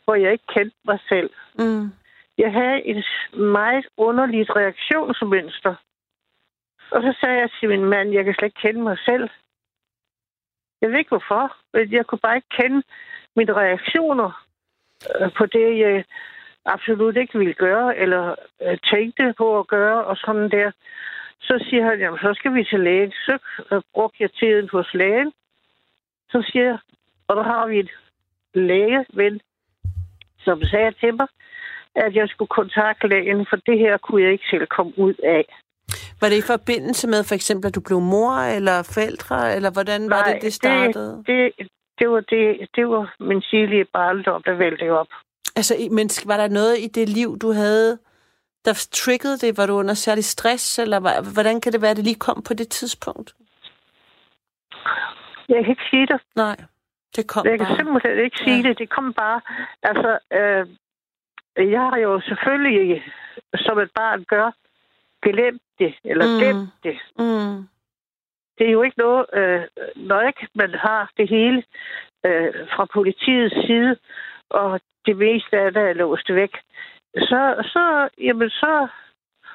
hvor jeg ikke kendte mig selv. Mm, Jeg havde et meget underligt reaktionsmønster. Og så sagde jeg til min mand, jeg kan slet ikke kende mig selv. Jeg ved ikke hvorfor, men jeg kunne bare ikke kende mine reaktioner øh, på det, jeg absolut ikke ville gøre, eller øh, tænkte på at gøre, og sådan der. Så siger han, jamen så skal vi til lægen. Så brugte jeg tiden hos lægen. Så siger jeg, og der har vi en lægeven, som sagde til mig, at jeg skulle kontakte lægen, for det her kunne jeg ikke selv komme ud af. var det i forbindelse med for eksempel, at du blev mor eller forældre, eller hvordan var det, det startede? Det, det, det, var, det, det var min tidlige barndom, der vælte op. Altså, men var der noget i det liv, du havde, der triggede det? Var du under særlig stress, eller hvordan kan det være, at det lige kom på det tidspunkt? Jeg kan ikke sige det. Nej, det kom Jeg kan bare. simpelthen ikke sige Ja. det. Det kom bare... Altså, øh, jeg har jo selvfølgelig, som et barn gør, glemt det, eller Mm. gemt det. Mm, Det er jo ikke noget, øh, når ikke man har det hele øh, fra politiets side, og det meste af det er låst væk, så, så, jamen så,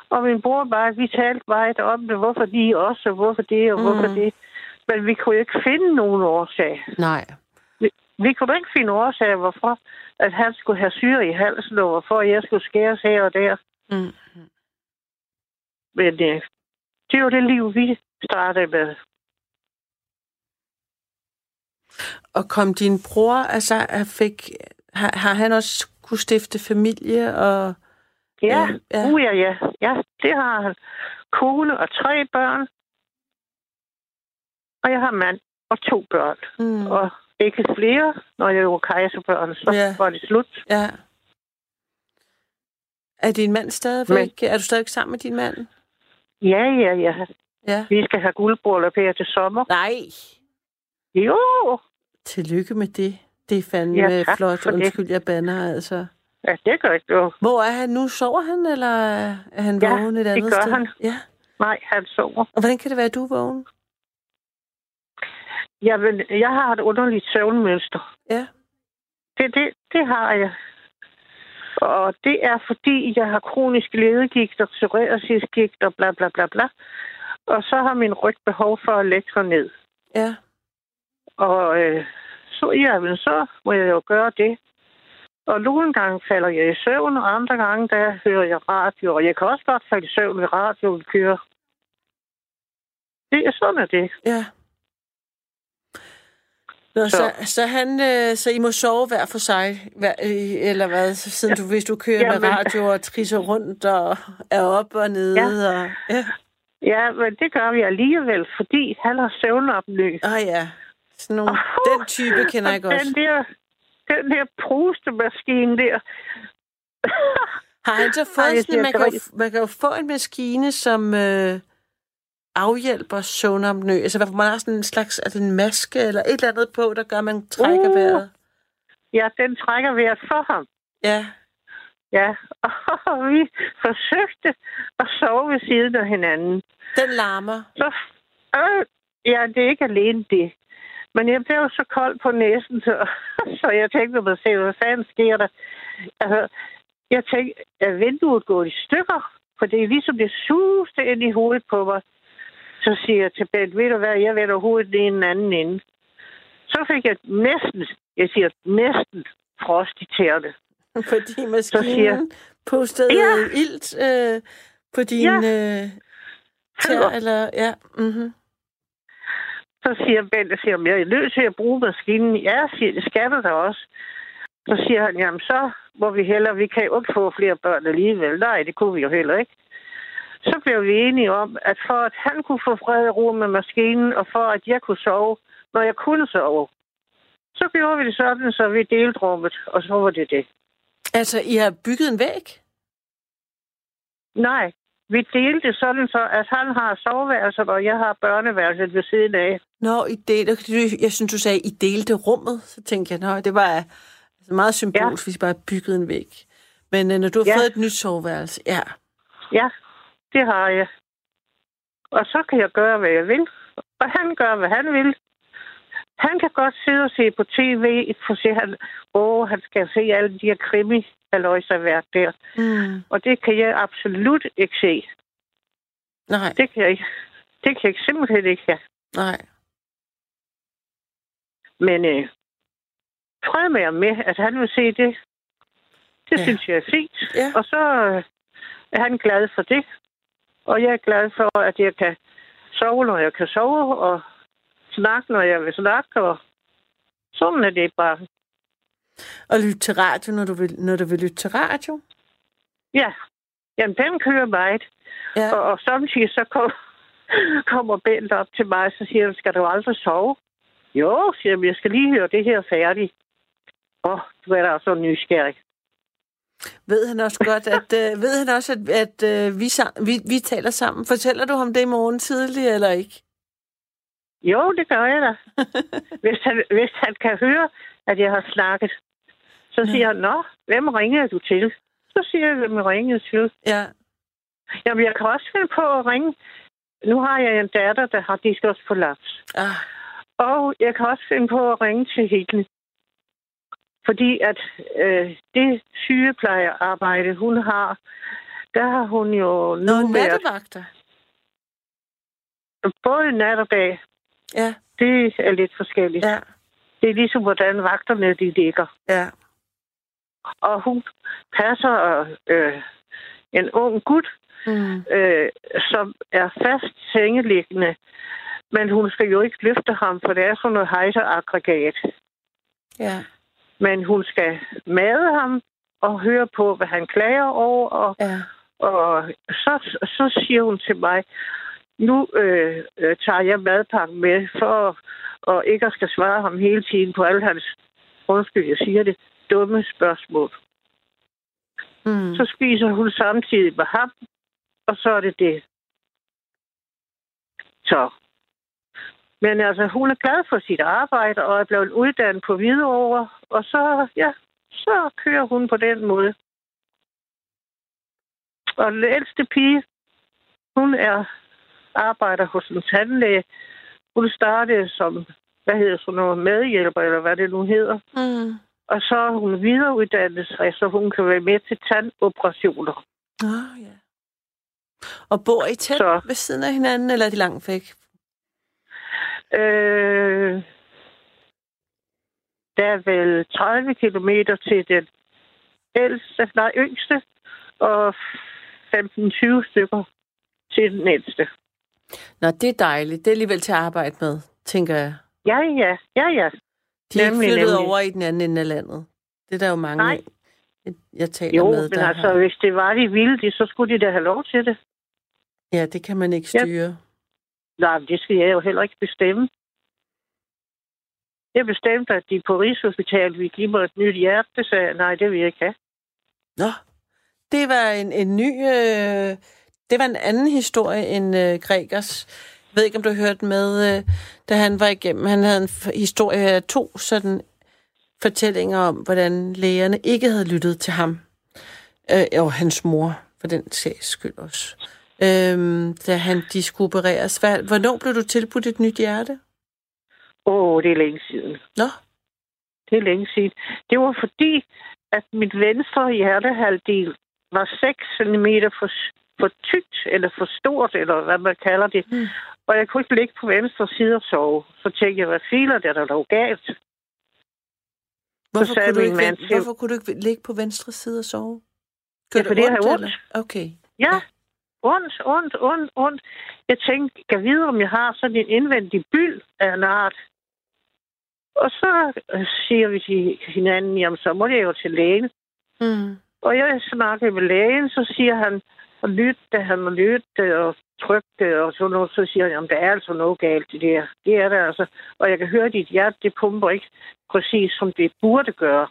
og min bror mig, vi talte meget om det, hvorfor de også, og hvorfor det, og mm. hvorfor det. Men vi kunne ikke finde nogen årsag. nej. Vi kunne ikke finde årsag, hvorfor at han skulle have syre i halsen, og hvorfor jeg skulle skæres her og der. Mm. Men øh, det er jo det liv, vi startede med. Og kom din bror, altså, fik, har, har han også kunne stifte familie? Og, Ja, Ja, ja. ja. Uh, ja, ja. ja, det har han. Kone og tre børn. Og jeg har mand og to børn. mm, Og ikke flere, når jeg var kejserbørn, så Ja. var det slut. ja. Er din mand stadigvæk, Men... er du stadig sammen med din mand? Ja, ja, ja. Ja. Vi skal have guldbryllup her til sommer. Nej. Jo, Tillykke med det. Det er fandme Ja, flot. det. Undskyld, jeg banner, altså. ja, det gør ikke noget. Hvor er han nu? Sover han, eller er han Ja, vågen et det andet gør sted? han. Ja. Nej, han sover. Og hvordan kan det være, at du er vågen? Jamen, jeg har et underligt søvnmønster. Ja. Det, det, det har jeg. Og det er fordi, jeg har kronisk ledegigt og psoriasisgigt og bla bla bla bla. Og så har min ryg behov for at lægge sig ned. Ja. Og øh, så, jamen, så må jeg jo gøre det. Og nogle gange falder jeg i søvn, og andre gange, der hører jeg radio. Og jeg kan også godt falde i søvn, ved radioen kører. Det er sådan, er det. Ja. Nå, så, Så. så, han, øh, så I må sove hver for sig, hver, øh, eller hvad, siden du, hvis du kører Jamen. med radio og trisser rundt og er op og nede. Ja. Og, ja. Ja, men det gør vi alligevel, fordi han har søvnopnø. Ah, ja. Sådan nogle, Uh, den type kender jeg godt. Den der, den der prustemaskine der. Har han så Ej, fået jeg sådan, man kan, jo, man kan jo få en maskine, som øh, afhjælper søvnopnø. Altså, hvad man har sådan en slags, er det en maske eller et eller andet på, der gør, at man trækker Uh. vejret. Ja, den trækker vejret for ham. Ja, Ja, og vi forsøgte at sove ved siden af hinanden. Den larmer. Så, øh, ja, det er ikke alene det. Men jeg blev så kold på næsen, så, så jeg tænkte mig selv, hvad fanden sker der? Altså, jeg tænkte, at vinduet går i stykker, for det er ligesom det sugeste ind i hovedet på mig. Så siger jeg til Bent, ved du hvad, jeg vender hovedet i en anden ende. Så fik jeg næsten, jeg siger næsten frost i tæerne. Fordi maskinen pustede Ja. ilt øh, på din Ja. øh, tær, eller... Ja, mm-hmm. Så siger Bent, jeg siger, jeg er nødt til at bruge maskinen. Ja, siger, det skal du da også. Så siger han, jamen så må vi heller, vi kan jo ikke få flere børn alligevel. Nej, det kunne vi jo heller ikke. Så blev vi enige om, at for at han kunne få fred og ro med maskinen, og for at jeg kunne sove, når jeg kunne sove, så gjorde vi det sådan, så vi delte rummet, og så var det det. Altså, I har bygget en væg? Nej, vi delte sådan så, at han har soveværelset, og jeg har børneværelset ved siden af. Nå, I delte, jeg synes, du sagde, I delte rummet. Så tænkte jeg, nå, det var altså meget symbolsk, ja. hvis I bare byggede en væg. Men øh, når du har Ja. fået et nyt soveværelse, ja. Ja, det har jeg. Og så kan jeg gøre, hvad jeg vil. Og han gør, hvad han vil. Han kan godt sidde og se på tv, for se, han, åh, han skal se alle de her krimi værk der. Mm. Og det kan jeg absolut ikke se. Nej, Det kan jeg ikke. Det kan jeg simpelthen ikke have. nej. Men øh, fred med med, at han vil se det. Det ja. synes jeg er fint. Ja. Og så øh, er han glad for det. Og jeg er glad for, at jeg kan sove, når jeg kan sove, og snakke, når jeg vil snakke. Og sådan er det bare. Og lytte til radio, når du vil, når du vil lytte til radio. Ja, jamen den kører meget. Ja. Og, og samtidig så kom, kommer Bent op til mig, så siger han, skal du aldrig sove? Jo, siger han, jeg skal lige høre det her færdigt. Åh, du er da så nysgerrig. Ved han også godt, at, øh, ved han også, at, at øh, vi, sam- vi, vi taler sammen? Fortæller du ham det i morgen tidlig, eller ikke? Jo, det gør jeg da. hvis, han, hvis han kan høre, at jeg har snakket, så siger han, Nå, hvem ringer du til? Så siger jeg, hvem jeg ringede til. Ja. Jamen, jeg kan også finde på at ringe. Nu har jeg en datter, der har diskusprolaps. Ah, Og jeg kan også finde på at ringe til hende. Fordi at øh, det sygeplejerarbejde, hun har, der har hun jo nu Nå, nattevagter. både nat og dag. Ja, Det er lidt forskelligt. ja, Det er ligesom, hvordan vagterne de ligger. ja. Og hun passer øh, en ung gut, Mm. øh, som er fast sengeliggende. Men hun skal jo ikke løfte ham, for det er sådan noget hejseraggregat. Ja, Men hun skal made ham og høre på, hvad han klager over. Og, ja. og så, så siger hun til mig, nu øh, øh, tager jeg madpakken med for og ikke at skal svare ham hele tiden på alle hans, undskyld, jeg siger det, dumme spørgsmål. Mm. Så spiser hun samtidig med ham, og så er det det. Så. Men altså, hun er glad for sit arbejde, og er blevet uddannet på Hvidovre, og så, ja, så kører hun på den måde. Og den ældste pige, hun er arbejder hos en tandlæge. Hun startede som, hvad hedder sådan noget, medhjælper, eller hvad det nu hedder. Mm. Og så er hun videreuddannet sig, så hun kan være med til tandoperationer. Oh, ja. Og bor I tæt Så. ved siden af hinanden, eller er de langt væk? Øh, der er vel 30 kilometer til den ældste, nej, yngste, og 15-20 stykker til den ældste. Nå, det er dejligt. Det er alligevel til at arbejde med, tænker jeg. Ja, ja, ja, ja. De er Nemlig, flyttet nemlig. over i den anden ende af landet. Det er der jo mange, Nej. af, jeg taler Jo, med, men der altså, har. hvis det var de ville, de, så skulle de da have lov til det. Ja, det kan man ikke Ja. styre. Nej, men det skal jeg jo heller ikke bestemme. Jeg bestemte, at de på Rigshospitalet ville give mig et nyt hjerte. Det sagde jeg, nej, det vil jeg ikke have. Nå, det var en, en ny... Øh, det var en anden historie end øh, Gregers. Jeg ved ikke, om du har hørt med, øh, da han var igennem. Han havde en historie af to sådan fortællinger om, hvordan lægerne ikke havde lyttet til ham. Øh, og hans mor, for den sags skyld også. Øhm, da han, de skulle opereres. Hvad, hvornår blev du tilbudt et nyt hjerte? Åh, oh, det er længe siden. Nå, Det er længe siden. Det var fordi, at mit venstre hjertehalvdel var 6 cm for, for tykt, eller for stort, eller hvad man kalder det. Mm. Og jeg kunne ikke ligge på venstre side og sove. Så tænkte jeg, hvad filer det er der dog galt? hvorfor, sagde kunne du, ikke, mand hvorfor kunne du ikke ligge på venstre side og sove? Ja, fordi jeg har ondt. Okay. Ja, ondt, ondt, ondt, ondt. Jeg tænkte, kan vide, om jeg har sådan en indvendig byld af en art. Og så øh, siger vi til hinanden, jamen så må jeg jo til lægen. Mm. Og jeg snakkede med lægen, så siger han, og lytte, han må lytte og trykke, og sådan noget, så siger han, jamen der er altså noget galt i det her. Det er der altså. Og jeg kan høre, at dit hjerte, det pumper ikke præcis, som det burde gøre.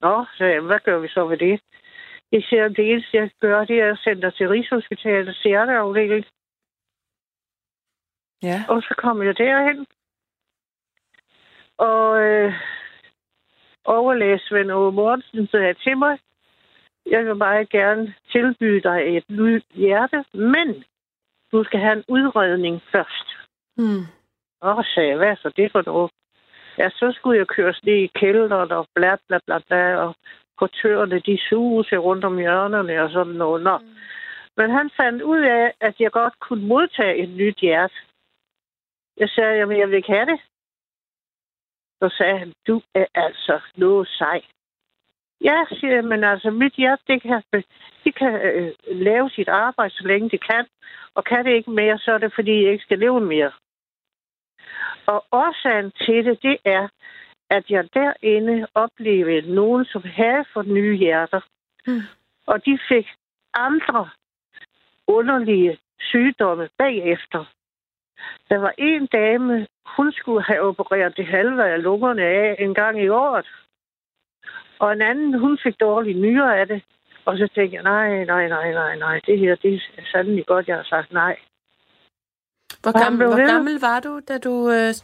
Nå, så jeg, hvad gør vi så ved det? Jeg siger, at det eneste, jeg gør, det er at sende dig til Rigshospitalets hjerteafdeling. Ja. Og så kom jeg derhen. Og øh, overlæge Svend Ove Mortensen sagde til mig, jeg vil meget gerne tilbyde dig et nyt hjerte, men du skal have en udredning først. Mm. Og så sagde jeg, hvad så det for noget? Ja, så skulle jeg køres ned i kælderen og bla bla bla bla, og portørerne, de sig rundt om hjørnerne og sådan noget. Nå. Men han fandt ud af, at jeg godt kunne modtage et nyt hjerte. Jeg sagde, jamen jeg vil ikke have det. Så sagde han, du er altså noget sej. Ja, siger jeg, men altså mit hjerte, det kan, det kan øh, lave sit arbejde, så længe det kan. Og kan det ikke mere, så er det, fordi jeg ikke skal leve mere. Og årsagen til det, det er, at jeg derinde oplevede nogen, som havde fået nye hjerter. Mm. Og de fik andre underlige sygdomme bagefter. Der var en dame, hun skulle have opereret det halve af lungerne af en gang i året. Og en anden, hun fik dårlige nyrer af det. Og så tænkte jeg, nej, nej, nej, nej, nej, det her, det er sandelig godt, jeg har sagt nej. Hvor, gammel, hvor gammel var du, da du øh,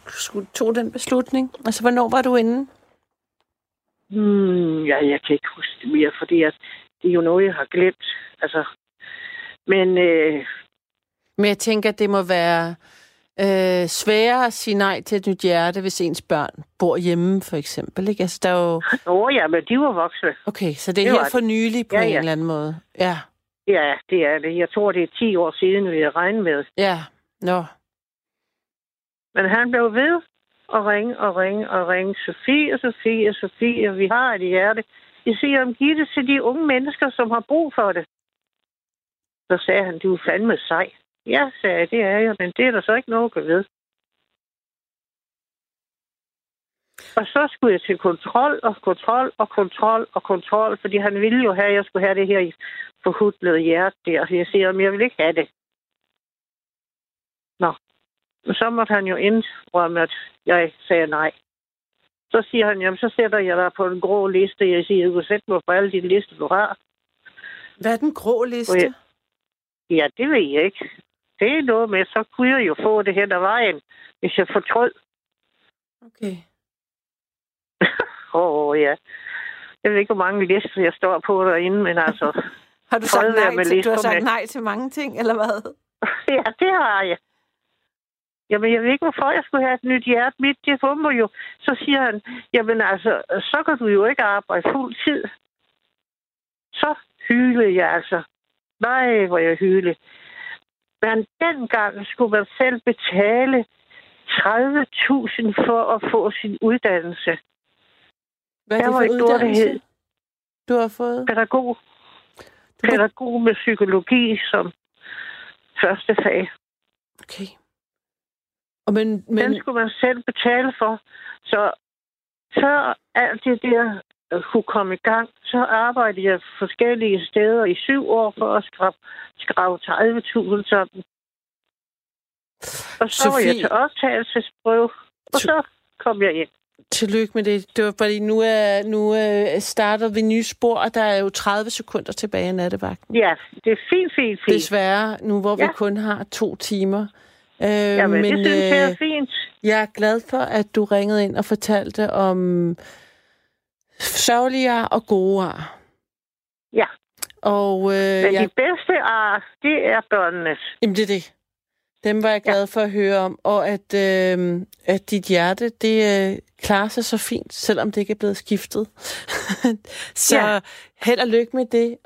tog den beslutning? Altså, hvornår var du inde? Hmm, ja, jeg kan ikke huske det mere, fordi at det er jo noget, jeg har glemt. Altså, men øh, Men jeg tænker, at det må være øh, sværere at sige nej til et nyt hjerte, hvis ens børn bor hjemme, for eksempel. Ikke? Altså, der er jo... åh ja, men de var voksne. Okay, så det er Det her for nylig på Ja, en ja. eller anden måde. Ja, Ja, det er det. Jeg tror, det er 10 år siden, vi har regnet med. ja. Nå. Men han blev ved at ringe og ringe og ringe. Sofie, Sofie, Sofie, vi har et hjerte. Jeg siger, om giv det til de unge mennesker, som har brug for det. Så sagde han, du er fandme sej. Ja, sagde jeg, det er jeg, men det er der så ikke noget ved. Og så skulle jeg til kontrol og kontrol og kontrol og kontrol, fordi han ville jo have, at jeg skulle have det her i forhudlede hjerte der. Så jeg siger, at jeg vil ikke have det. Nå. Så måtte han jo indrømme, at jeg sagde nej. Så siger han, jamen så sætter jeg dig på en grå liste. Jeg siger, du kan sætte mig på alle de lister, du har. Hvad er den grå liste? Ja. Ja, det ved jeg ikke. Det er noget med, så kunne jeg jo få det hen ad vejen, hvis jeg fortrød. Okay. Åh, oh, ja. Jeg ved ikke, hvor mange lister jeg står på derinde, men altså... Har du sagt nej til, du har sagt nej til mange ting, eller hvad? ja, det har jeg. Jamen, jeg ved ikke, hvorfor jeg skulle have et nyt hjerte. Mit, det hummer jo. Så siger han, jamen altså, så kan du jo ikke arbejde fuld tid. Så hylede jeg altså. Nej, hvor jeg hylede. Men dengang skulle man selv betale 30.000 for at få sin uddannelse. Hvad er det var for der uddannelse, hed. du har fået? Pædagog. Pædagog med psykologi som første fag. Okay. Og men, Men... Den skulle man selv betale for. Så før alt det der kunne komme i gang, så arbejdede jeg forskellige steder i syv år for at skrave, skrave 30.000 sammen. Og så var jeg til optagelsesprøve, og så kom jeg ind. tillykke med det. Det var fordi, nu, er, nu er starter vi nye spor, og der er jo 30 sekunder tilbage af nattevagten. Ja, det er fint, fint, fint. Desværre, nu hvor vi Ja. kun har to timer. Øh, Jamen, men det synes jeg er øh, fint. jeg er glad for, at du ringede ind og fortalte om sørgelige ar og gode ar. Og øh, Men jeg, de bedste ar, det er børnenes. jamen, det er det. Dem var jeg glad ja. for at høre om. Og at, øh, at dit hjerte, det øh, klarer sig så fint, selvom det ikke er blevet skiftet. så ja. Ja. held og lykke med det.